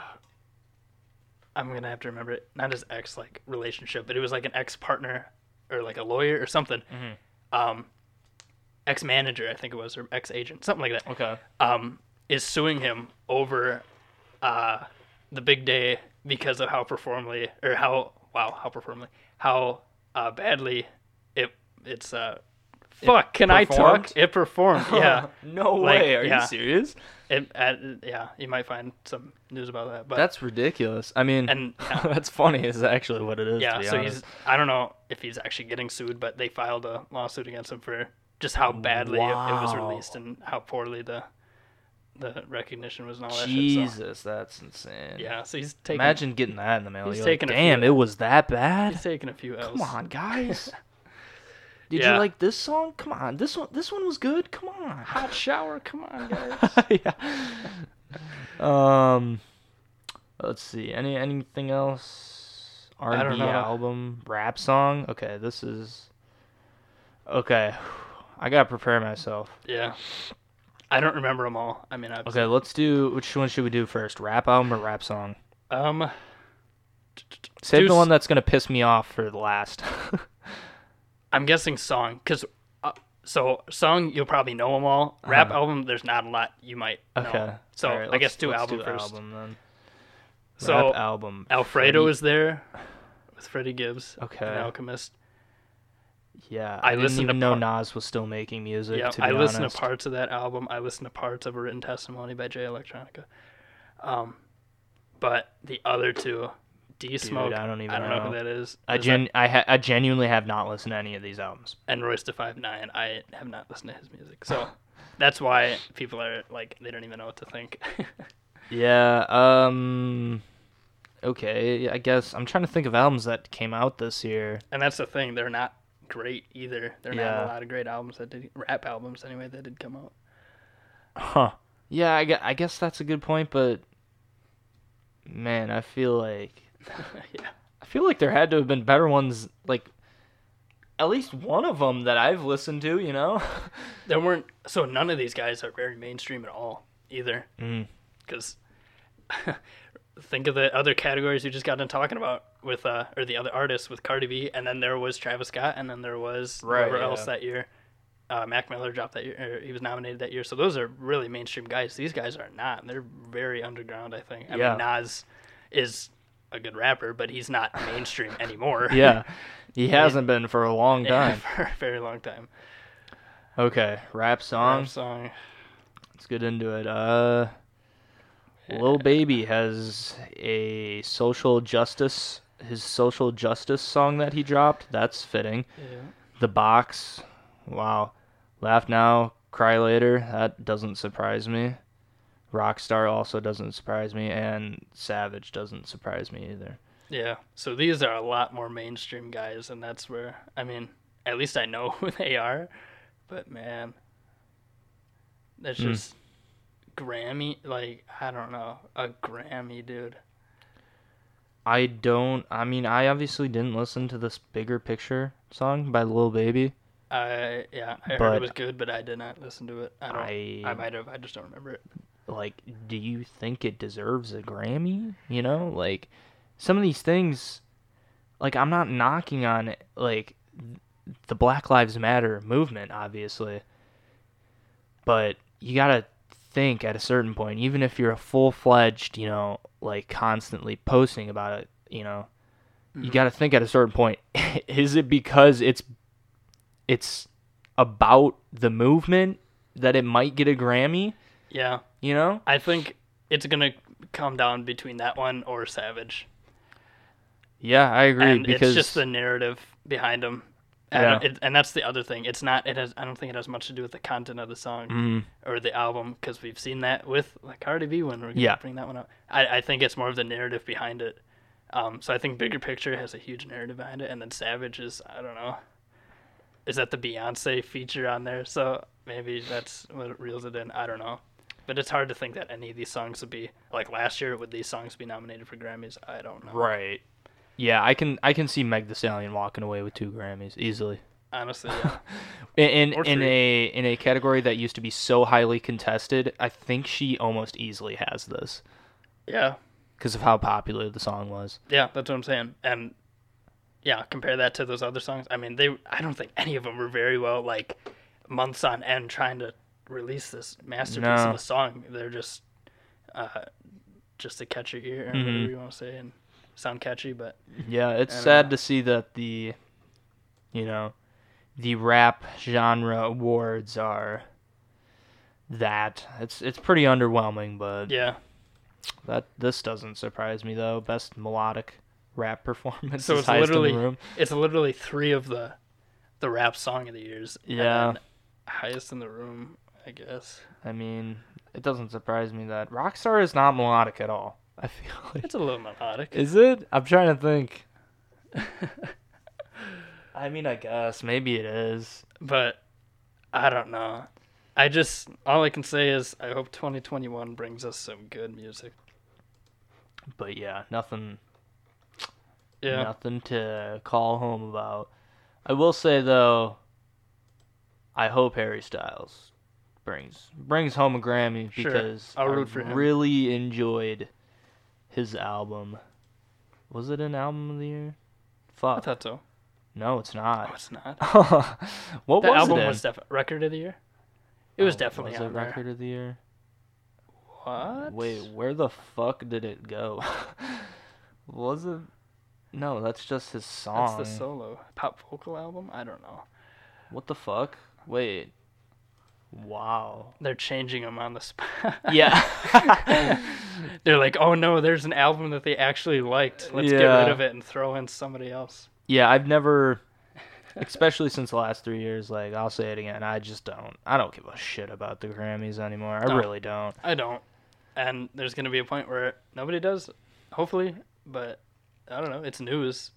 I'm gonna have to remember it. Not his ex like relationship, but it was like an ex partner or like a lawyer or something.
Mhm.
Um, ex manager I think it was or ex agent something like that.
okay.
um, is suing him over uh, the big day because of how performantly or how wow how performantly how uh, badly it it's uh fuck can I
performed?
talk it performed yeah
no
Like,
way. Are
yeah.
you serious?
it, uh, yeah you might find some news about that but
That's ridiculous. I mean,
and yeah,
that's funny. Is actually what it is.
yeah so
honest.
he's I don't know if he's actually getting sued but they filed a lawsuit against him for just how badly it, it was released and how poorly the the recognition was not all that shit so.
Jesus, that's insane.
Yeah, so he's taking
Imagine getting that in the mail.
he's
You're
taking
like,
few
Damn, it was that bad.
he's taking a few L's.
Come on, guys. Did
Yeah.
you like this song? Come on, this one. This one was good. Come on.
Hot shower, come on, guys.
yeah. Um, let's see. Any anything else? R
I
and
don't
B album, rap song. Okay, this is. Okay, I gotta prepare myself.
yeah. I don't remember them all. I mean, I've
Okay, let's do. Which one should we do first? Rap album or rap song?
um
Save
do
the
s-
one that's gonna piss me off for the last.
I'm guessing song cuz uh, so song you'll probably know them all. Rap
Uh-huh.
album there's not a lot you might know.
okay.
So, I
let's-
guess do
let's
album first.
Album then.
So,
rap album.
Alfredo
Freddie-
is there with Freddie Gibbs.
Okay.
Alchemist.
Yeah,
I
I, didn't
to
even know
par-
Nas was still making music.
Yeah,
to be
I listened
honest.
to parts of that album. I listened to parts of a written testimony by Jay Electronica. Um, but the other two, D Smoke,
I don't even
I don't know.
know.
who that is.
I
Is that-
gen I, ha- I genuinely have not listened to any of these albums.
and Royce da Five Nine. I have not listened to his music, so that's why people are like they don't even know what to think.
Yeah. Um. Okay. I guess I'm trying to think of albums that came out this year.
and that's the thing; they're not great either. They're not a lot of great albums that did rap albums anyway that did come out.
Huh. Yeah. I, I guess that's a good point, but man, I feel like
yeah,
I feel like there had to have been better ones. Like at least one of them that I've listened to. You know.
there weren't. So none of these guys are very mainstream at all either.
mm.
because think of the other categories you just got done talking about with uh or the other artists with Cardi B and then there was Travis Scott and then there was
Right,
whoever
yeah.
else that year uh, Mac Miller dropped that year or he was nominated that year so those are really mainstream guys these guys are not they're very underground I think I
Yeah.
mean Nas is a good rapper but he's not mainstream anymore
Yeah. He hasn't been for a long
Yeah,
time.
for a very long time
Okay, rap song.
Rap song
Let's get into it. Uh, Lil Baby has a social justice, his social justice song that he dropped. That's fitting.
yeah.
The Box, wow. Laugh Now, Cry Later. That doesn't surprise me. Rockstar also doesn't surprise me, and Savage doesn't surprise me either.
Yeah. So these are a lot more mainstream guys, and that's where I mean, at least I know who they are. But man, that's
Hmm.
just Grammy. Like I don't know, a Grammy, dude.
I don't. I mean, I obviously didn't listen to this bigger picture song by Lil Baby.
I yeah, I heard it was good, but I did not listen to it. I don't. I,
I
might have. I just don't remember it.
like do you think it deserves a grammy you know like some of these things like i'm not knocking on it like the black lives matter movement obviously but you got to think at a certain point even if you're a full-fledged you know like constantly posting about it you know you
Mhm.
got to think at a certain point is it because it's it's about the movement that it might get a grammy
Yeah,
you know
I think it's gonna come down between that one or Savage.
Yeah, I agree
and
because
it's just the narrative behind them.
Yeah.
it, and that's the other thing. It's not. It has. I don't think it has much to do with the content of the song
Mm,
or the album because we've seen that with like Cardi B when we're gonna
Yeah.
bring that one up. I, I think it's more of the narrative behind it. Um, so I think Bigger Picture has a huge narrative behind it, and then Savage is I don't know. Is that the Beyonce feature on there? So maybe that's what reels it in. I don't know. But it's hard to think that any of these songs would be like last year. Would these songs be nominated for Grammys? I don't know.
right. Yeah, I can I can see Meg Thee Stallion walking away with two Grammys easily.
Honestly, yeah.
In in a in a category that used to be so highly contested, I think she almost easily has this
yeah,
because of how popular the song was.
yeah, that's what I'm saying. And yeah, compare that to those other songs. I mean, they I don't think any of them were very well like months on end trying to release this masterpiece
No.
of a song. They're just uh just to catch your ear
Mhm.
whatever you want to say and sound catchy, but
Yeah, it's sad
know.
to see that the, you know, the rap genre awards are that. It's it's pretty underwhelming, but
yeah.
that this doesn't surprise me though. Best melodic rap performance
So it's literally-
the room.
It's literally three of the the rap song of the years.
Yeah.
highest in the room, I guess.
I mean, it doesn't surprise me that Rockstar is not melodic at all. I feel like
It's a little melodic.
Is it? I'm trying to think. I mean, I guess maybe it is.
but I don't know. I just all I can say is I hope 2021 brings us some good music.
But yeah, nothing
Yeah.
nothing to call home about. I will say though, I hope Harry Styles brings brings home a Grammy
Sure.
because I really enjoyed his album. Was it an album of the year? Fuck.
I thought so.
No, it's not.
Oh, it's not.
what
The
was
album
it?
was def- record of the year. It was
Oh,
definitely
was it record of the year.
What?
Wait, where the fuck did it go? was it? No, that's just his song.
That's the solo pop vocal album. I don't know.
What the fuck? Wait. Wow.
They're changing them on the spot.
Yeah.
They're like, oh no, there's an album that they actually liked. Let's get rid of it and throw in somebody else.
yeah, I've never, especially since the last three years. Like, I'll say it again. I just don't. I don't give a shit about the Grammys anymore. I
No.
really don't.
I don't. And there's gonna be a point where nobody does, hopefully. But I don't know. It's news.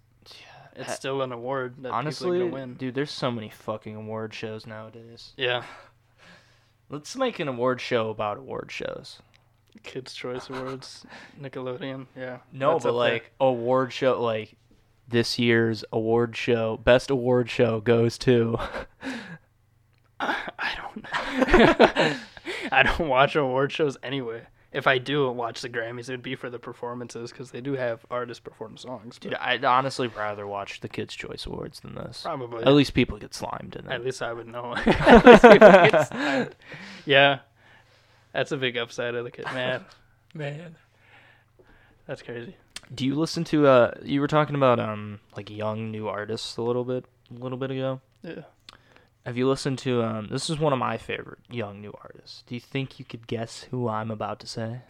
It's
Ha-
still an award that
Honestly,
people are gonna win.
dude, there's so many fucking award shows nowadays.
Yeah,
Let's make an award show about award shows.
Kids Choice Awards, Nickelodeon. Yeah.
No, but
up there.
like award show, like this year's award show, best award show goes to.
I don't. I don't watch award shows anyway. If I do watch the Grammys, it would be for the performances because they do have artists perform songs.
Dude, I'd honestly rather watch the Kids' Choice Awards than this.
probably.
At least people get slimed in
there.
At
least I would know. At least get signed. yeah, that's a big upside of the kid. Man, man, that's crazy.
Do you listen to? Uh, you were talking about um like young new artists a little bit, a little bit ago.
Yeah.
Have you listened to? Um, this is one of my favorite young new artists. Do you think you could guess who I'm about to say?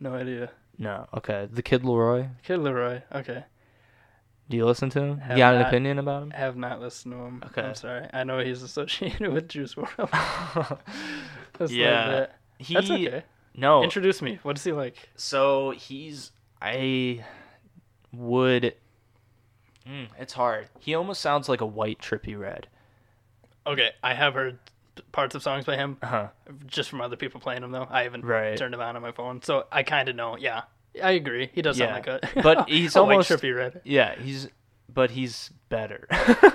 No idea.
No. Okay. The Kid LAROI.
Kid LAROI. Okay.
Do you listen to him?
Have
you got an opinion about him?
I have not listened to him.
Okay.
I'm sorry. I know he's associated with Juice WRLD. Just
Yeah.
Like that.
he
That's okay.
no.
Introduce me. What is he like?
So he's I would. Mm, it's hard. He almost sounds like a white Trippie Redd.
Okay, I have heard parts of songs by him
Uh huh.
just from other people playing them though. I haven't
Right.
turned them on on my phone, so I kind of know. Yeah, I agree. He does
Yeah.
sound like a
But he's
a
almost-
Trippie Redd.
Yeah, he's but he's better.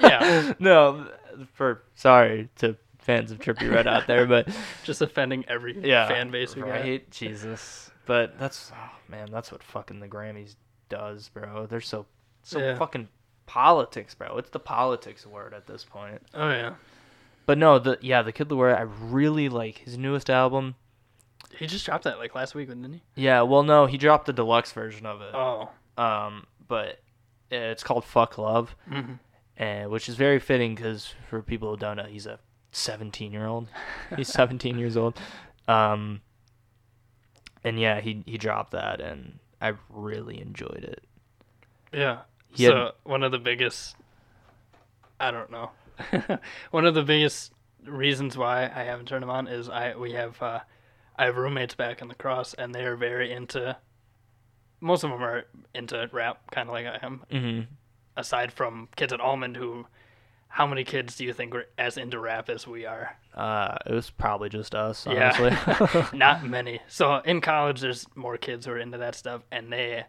Yeah.
no, for sorry to fans of Trippie Redd out there, but
Just offending every
yeah,
fan base we got.
right? Jesus, but that's oh, man, that's what fucking the Grammys does, bro. They're so so
Yeah.
fucking politics, bro. It's the politics word at this point.
Oh yeah,
But no, the yeah, the Kid LAROI, I really like his newest album.
he just dropped that like last week, didn't he?
Yeah, well, no, he dropped the deluxe version of it.
Oh.
Um, but it's called Fuck Love,
hmm
and which is very fitting because for people who don't know, he's a 17 year old. He's 17 years old. Um, and yeah, he he dropped that, and I really enjoyed it.
Yeah.
He
so
had-
one of the biggest, I don't know, one of the biggest reasons why I haven't turned them on is I we have uh, I have roommates back in the cross and they are very into. Most of them are into rap, kind of like I am.
hmm
Aside from kids at Almond, who, how many kids do you think are as into rap as we are?
Uh, it was probably just us,
Yeah.
honestly.
Not many. So in college, there's more kids who are into that stuff, and they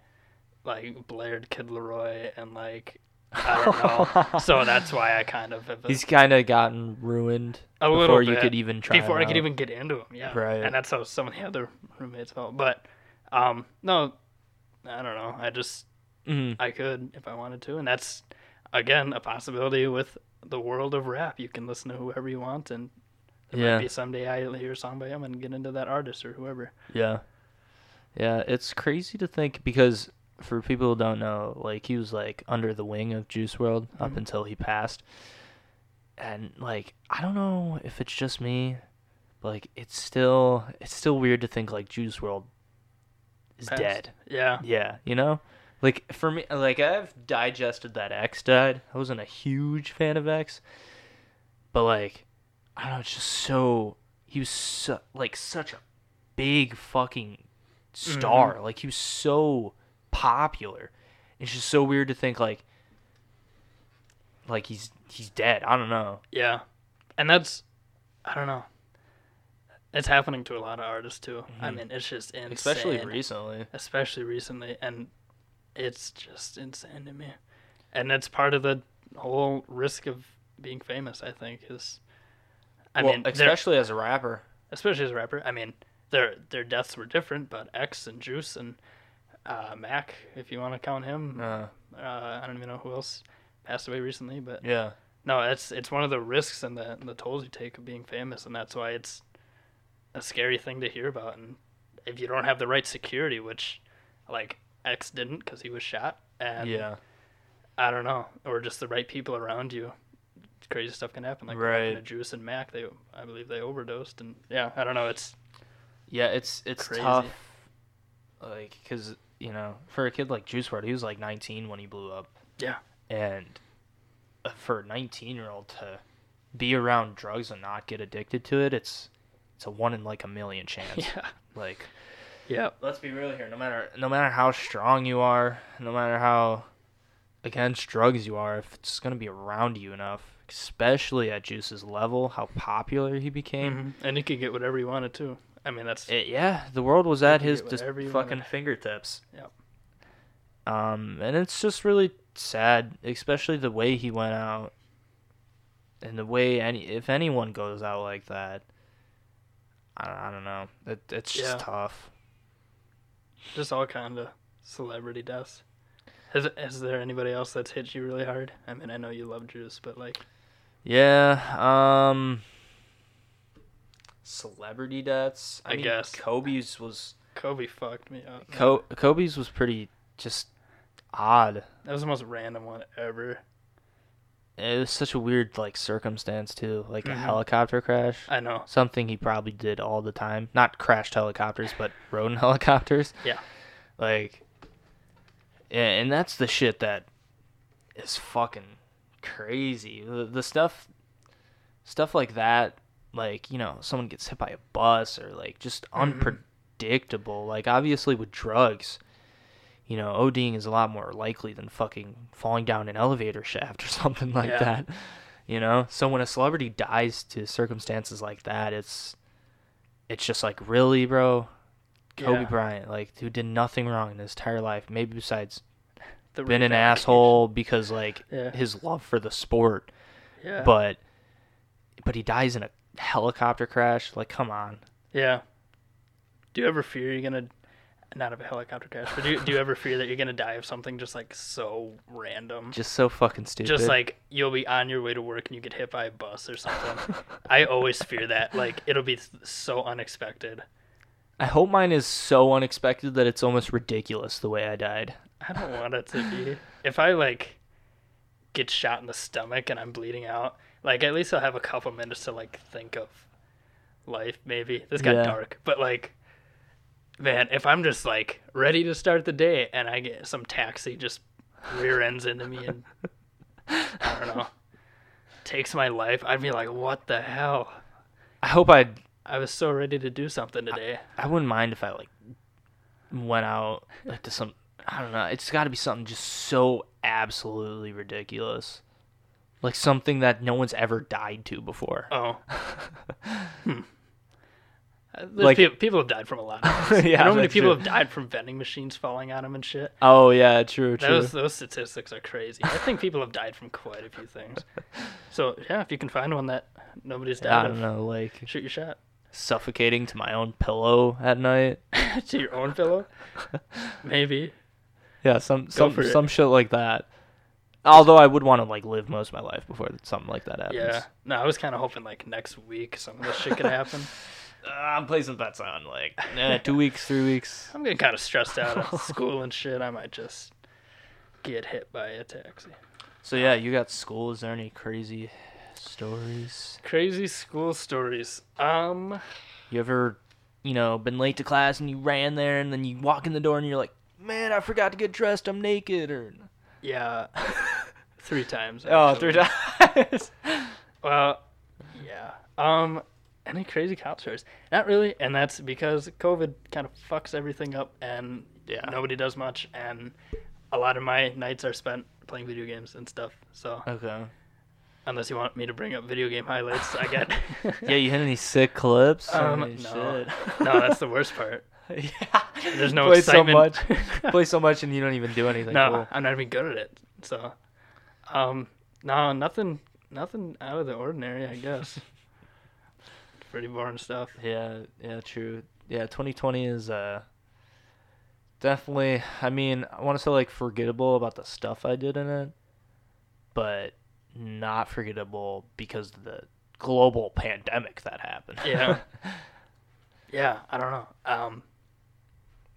like blared Kid LAROI and like I don't know. so that's why I kind of have a,
He's kind of gotten ruined
a little
before you could even try.
before I could
out.
even get into him. Yeah,
Right.
And that's how some of the other roommates felt. But um, no, I don't know. I just
Mhm.
I could if I wanted to, and that's again a possibility with the world of rap. You can listen to whoever you want, and there
Yeah.
might be someday I hear a song by him and get into that artist or whoever.
Yeah. Yeah, it's crazy to think because for people who don't know, like he was like under the wing of Juice WRLD up
Mhm.
until he passed. And like I don't know if it's just me, but like it's still it's still weird to think like Juice WRLD is dead.
Yeah,
Yeah, you know? Like for me like I've digested that X died. I wasn't a huge fan of X. But like I don't know, it's just so he was so like such a big fucking star. Like he was so popular. It's just so weird to think like like he's he's dead. I don't know.
yeah, and that's I don't know. It's happening to a lot of artists too. I
Mhm.
mean, it's just insane.
Especially recently.
especially recently, and it's just insane to me. And that's part of the whole risk of being famous. I think is, I
well,
mean,
especially as a rapper.
especially as a rapper. I mean, their their deaths were different, but X and Juice and uh, Mac, if you want to count him,
Uh,
uh, I don't even know who else passed away recently, but
yeah.
no, it's it's one of the risks and the the tolls you take of being famous, and that's why it's a scary thing to hear about. And if you don't have the right security, which like X didn't because he was shot, and
yeah.
I don't know, or just the right people around you, crazy stuff can happen. Like
Right.
to Juice and Mac, they I believe they overdosed, and yeah, I don't know, it's
Yeah, it's it's
Crazy.
tough. Like, cause you know, for a kid like Juice WRLD, he was like 19 when he blew up,
yeah,
and uh, for a 19 year old to be around drugs and not get addicted to it, it's it's a one in like a million chance.
yeah,
Like,
yeah,
let's be real here. No matter no matter how strong you are, no matter how against drugs you are, if it's gonna be around you enough, especially at Juice's level, how popular he became.
Mhm. and he could get whatever he wanted too. I mean, that's
It, yeah, the world was at his just fucking
wanted.
fingertips.
Yep.
Um, and it's just really sad, especially the way he went out, and the way any if anyone goes out like that. I, I don't know. It, it's just
Yeah.
tough.
just all kind of celebrity deaths. Has is there anybody else that's hit you really hard? I mean, I know you love Juice, but like,
Yeah. Um. Celebrity deaths.
I guess.
Kobe's was
Kobe fucked me up.
Co- Kobe's was pretty just odd.
that was the most random one ever.
It was such a weird like circumstance too, like
Mhm.
a helicopter crash.
I know.
Something he probably did all the time. Not crashed helicopters, but rode in helicopters.
Yeah.
Like, yeah, and that's the shit that is fucking crazy. The, the stuff, stuff like that, like you know, someone gets hit by a bus or like just
Mhm.
unpredictable. Like obviously with drugs, you know, ODing is a lot more likely than fucking falling down an elevator shaft or something like
Yeah.
that. You know, so when a celebrity dies to circumstances like that, it's it's just like really, bro. Kobe
Yeah.
Bryant, like, who did nothing wrong in his entire life, maybe besides
The
been an asshole because like
Yeah.
his love for the sport,
Yeah.
but but he dies in a helicopter crash. Like, come on.
yeah. Do you ever fear you're gonna, not of a helicopter crash, but do you, do you ever fear that you're gonna die of something just like so random?
Just so fucking stupid.
Just like you'll be on your way to work and you get hit by a bus or something. I always fear that. Like it'll be so unexpected.
I hope mine is so unexpected that it's almost ridiculous the way I died.
I don't want it to be. If I like get shot in the stomach and I'm bleeding out, like at least I'll have a couple minutes to like think of life. Maybe this got
Yeah.
dark, but like, man, if I'm just like ready to start the day and I get some taxi just rear ends into me and I don't know takes my life, I'd be like, what the hell?
I hope I
I was so ready to do something today.
I wouldn't mind if I like went out like to some I don't know. It's got to be something just so absolutely ridiculous. Like something that no one's ever died to before.
Oh, hmm. Uh, There's
Like-
people, people have died from a lot of things.
Yeah,
know many people
true.
have died from vending machines falling on them and shit.
Oh yeah, true, true.
Those those statistics are crazy. I think people have died from quite a few things. So yeah, if you can find one that nobody's died, yeah, I
don't
of,
know, like
shoot your shot
suffocating to my own pillow at night.
to your own pillow. Maybe.
Yeah, some some
for it.
some shit like that. Although I would want to like live most of my life before something like that happens.
Yeah. No, I was kind of hoping like next week some of this shit could happen.
Uh, I'm placing bets on like eh, two weeks, three weeks.
I'm getting kind of stressed out at school and shit. I might just get hit by a taxi.
So yeah, you got school. Is there any crazy stories?
Crazy school stories. Um,
You ever, you know, been late to class and you ran there and then you walk in the door and you're like, man, I forgot to get dressed. I'm naked. Or
yeah, three times.
oh, three times.
Well, yeah. Um, any crazy cop stories? Not really, and that's because COVID kind of fucks everything up, and
Yeah.
nobody does much, and a lot of my nights are spent playing video games and stuff. So
okay.
unless you want me to bring up video game highlights, I get.
Yeah, you hit any sick clips?
Um, no. no, that's the worst part.
Yeah.
There's no
play so much. play so much and you don't even do anything.
no,
cool.
I'm not even good at it. So, um, no, nothing, nothing out of the ordinary, I guess. Pretty boring stuff.
Yeah, yeah, true. Yeah, 2020 is uh definitely. I mean, I want to say like forgettable about the stuff I did in it, but not forgettable because of the global pandemic that happened.
Yeah. Yeah, I don't know. Um,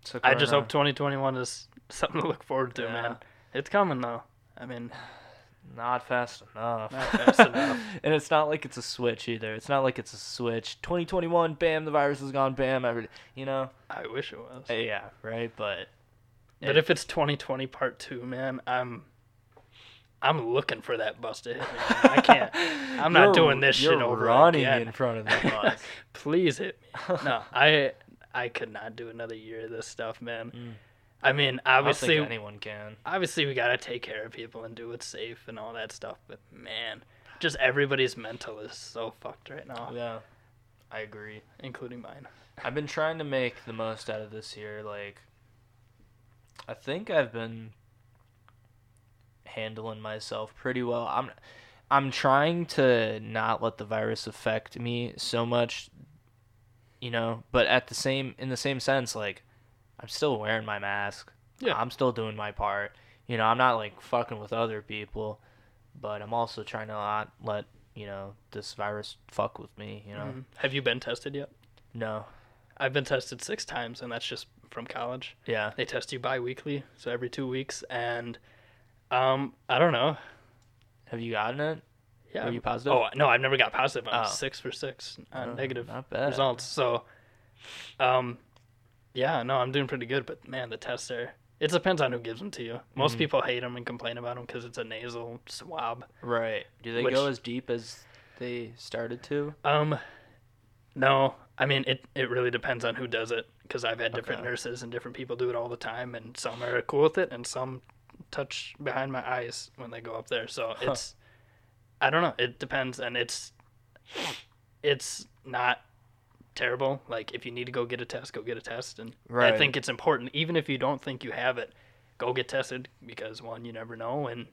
So
I just hope 2021 is something to look forward to,
Yeah.
man. It's coming though. I mean,
not fast enough.
Not fast enough.
and it's not like it's a switch either. It's not like it's a switch. 2021, bam, the virus is gone, bam, every, you know.
I wish it was.
Uh, Yeah, right, but
But if it's 2020 part two, man, I'm I'm looking for that bus to hit me. man. I can't. I'm not
You're-
doing this shit
you're
over
running
again.
in front of the bus.
Please hit me. No, I I could not do another year of this stuff, man.
Mm.
I mean,
I don't
obviously,
think anyone can.
obviously we gotta take care of people and do it safe and all that stuff. But man, just everybody's mental is so fucked right now,
Yeah, I agree.
including mine.
I've been trying to make the most out of this year. Like, I think I've been handling myself pretty well. I'm, I'm trying to not let the virus affect me so much, you know. But at the same, in the same sense, like, I'm still wearing my mask.
Yeah.
I'm still doing my part. You know, I'm not like fucking with other people, but I'm also trying to not let you know this virus fuck with me. You know,
Mhm. Have you been tested yet?
no,
I've been tested six times, and that's just from college.
yeah.
They test you bi-weekly, so every two weeks, and um, I don't know.
Have you gotten it?
Yeah.
Were you positive?
Oh no, I've never got positive. I'm
Oh.
six for six on
Oh,
negative results. So, um, yeah, no, I'm doing pretty good. But man, the tests are. It depends on who gives them to you. Most
Mhm.
people hate them and complain about them because it's a nasal swab.
Right. Do they
Which-
go as deep as they started to?
Um, no, I mean it. It really depends on who does it because I've had different
Okay.
nurses and different people do it all the time, and some are cool with it, and some touch behind my eyes when they go up there. So
Huh.
it's, I don't know. It depends, and it's, it's not terrible. Like if you need to go get a test, go get a test, and I think it's important. Even if you don't think you have it, go get tested because one, you never know, and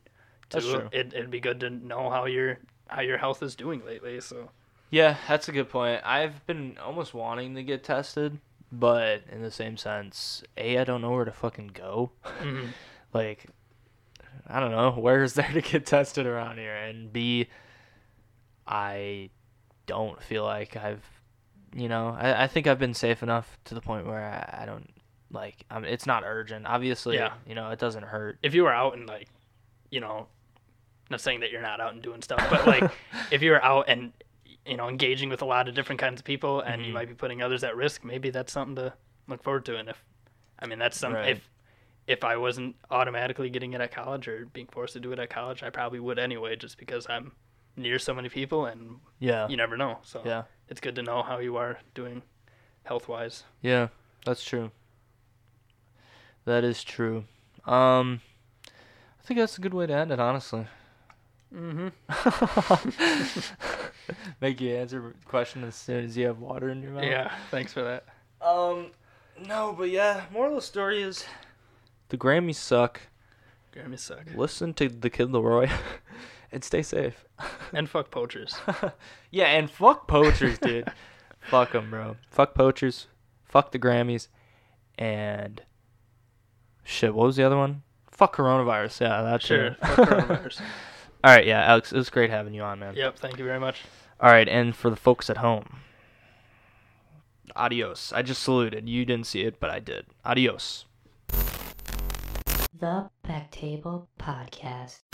two, It, it'd be good to know how your how your health is doing lately. So.
Yeah, that's a good point. I've been almost wanting to get tested, but in the same sense, A, I don't know where to fucking go.
mhm.
Like, I don't know, where is there to get tested around here? And B, I don't feel like I've, you know, I, I think I've been safe enough to the point where I, I don't, like, I mean, it's not urgent. Obviously,
Yeah.
you know, it doesn't hurt.
if you were out and like, you know, not saying that you're not out and doing stuff, but like if you were out and you know engaging with a lot of different kinds of people and you
Mhm.
might be putting others at risk, maybe that's something to look forward to. And if I mean that's something
Right.
if if I wasn't automatically getting it at college or being forced to do it at college, I probably would anyway, just because I'm near so many people and
Yeah.
you never know. So
Yeah.
it's good to know how you are doing health wise.
Yeah, that's true. That is true. Um, I think that's a good way to end it, honestly.
Mm-hmm.
Make you answer the question as soon as you have water in your mouth.
Yeah. Thanks for that.
Um, no, but yeah. Moral of the story is, the Grammys suck.
Grammys suck.
Listen to the Kid LAROI, and stay safe.
And fuck poachers.
yeah, and fuck poachers, dude. fuck them, bro. Fuck poachers. Fuck the Grammys, and shit. What was the other one? Fuck coronavirus. Yeah, that's
Sure.
it.
Fuck coronavirus.
All right, yeah, Alex, it was great having you on, man.
Yep. Thank you very much.
All right, and for the folks at home, adios. I just saluted. You didn't see it, but I did. Adios.
The Back Table Podcast.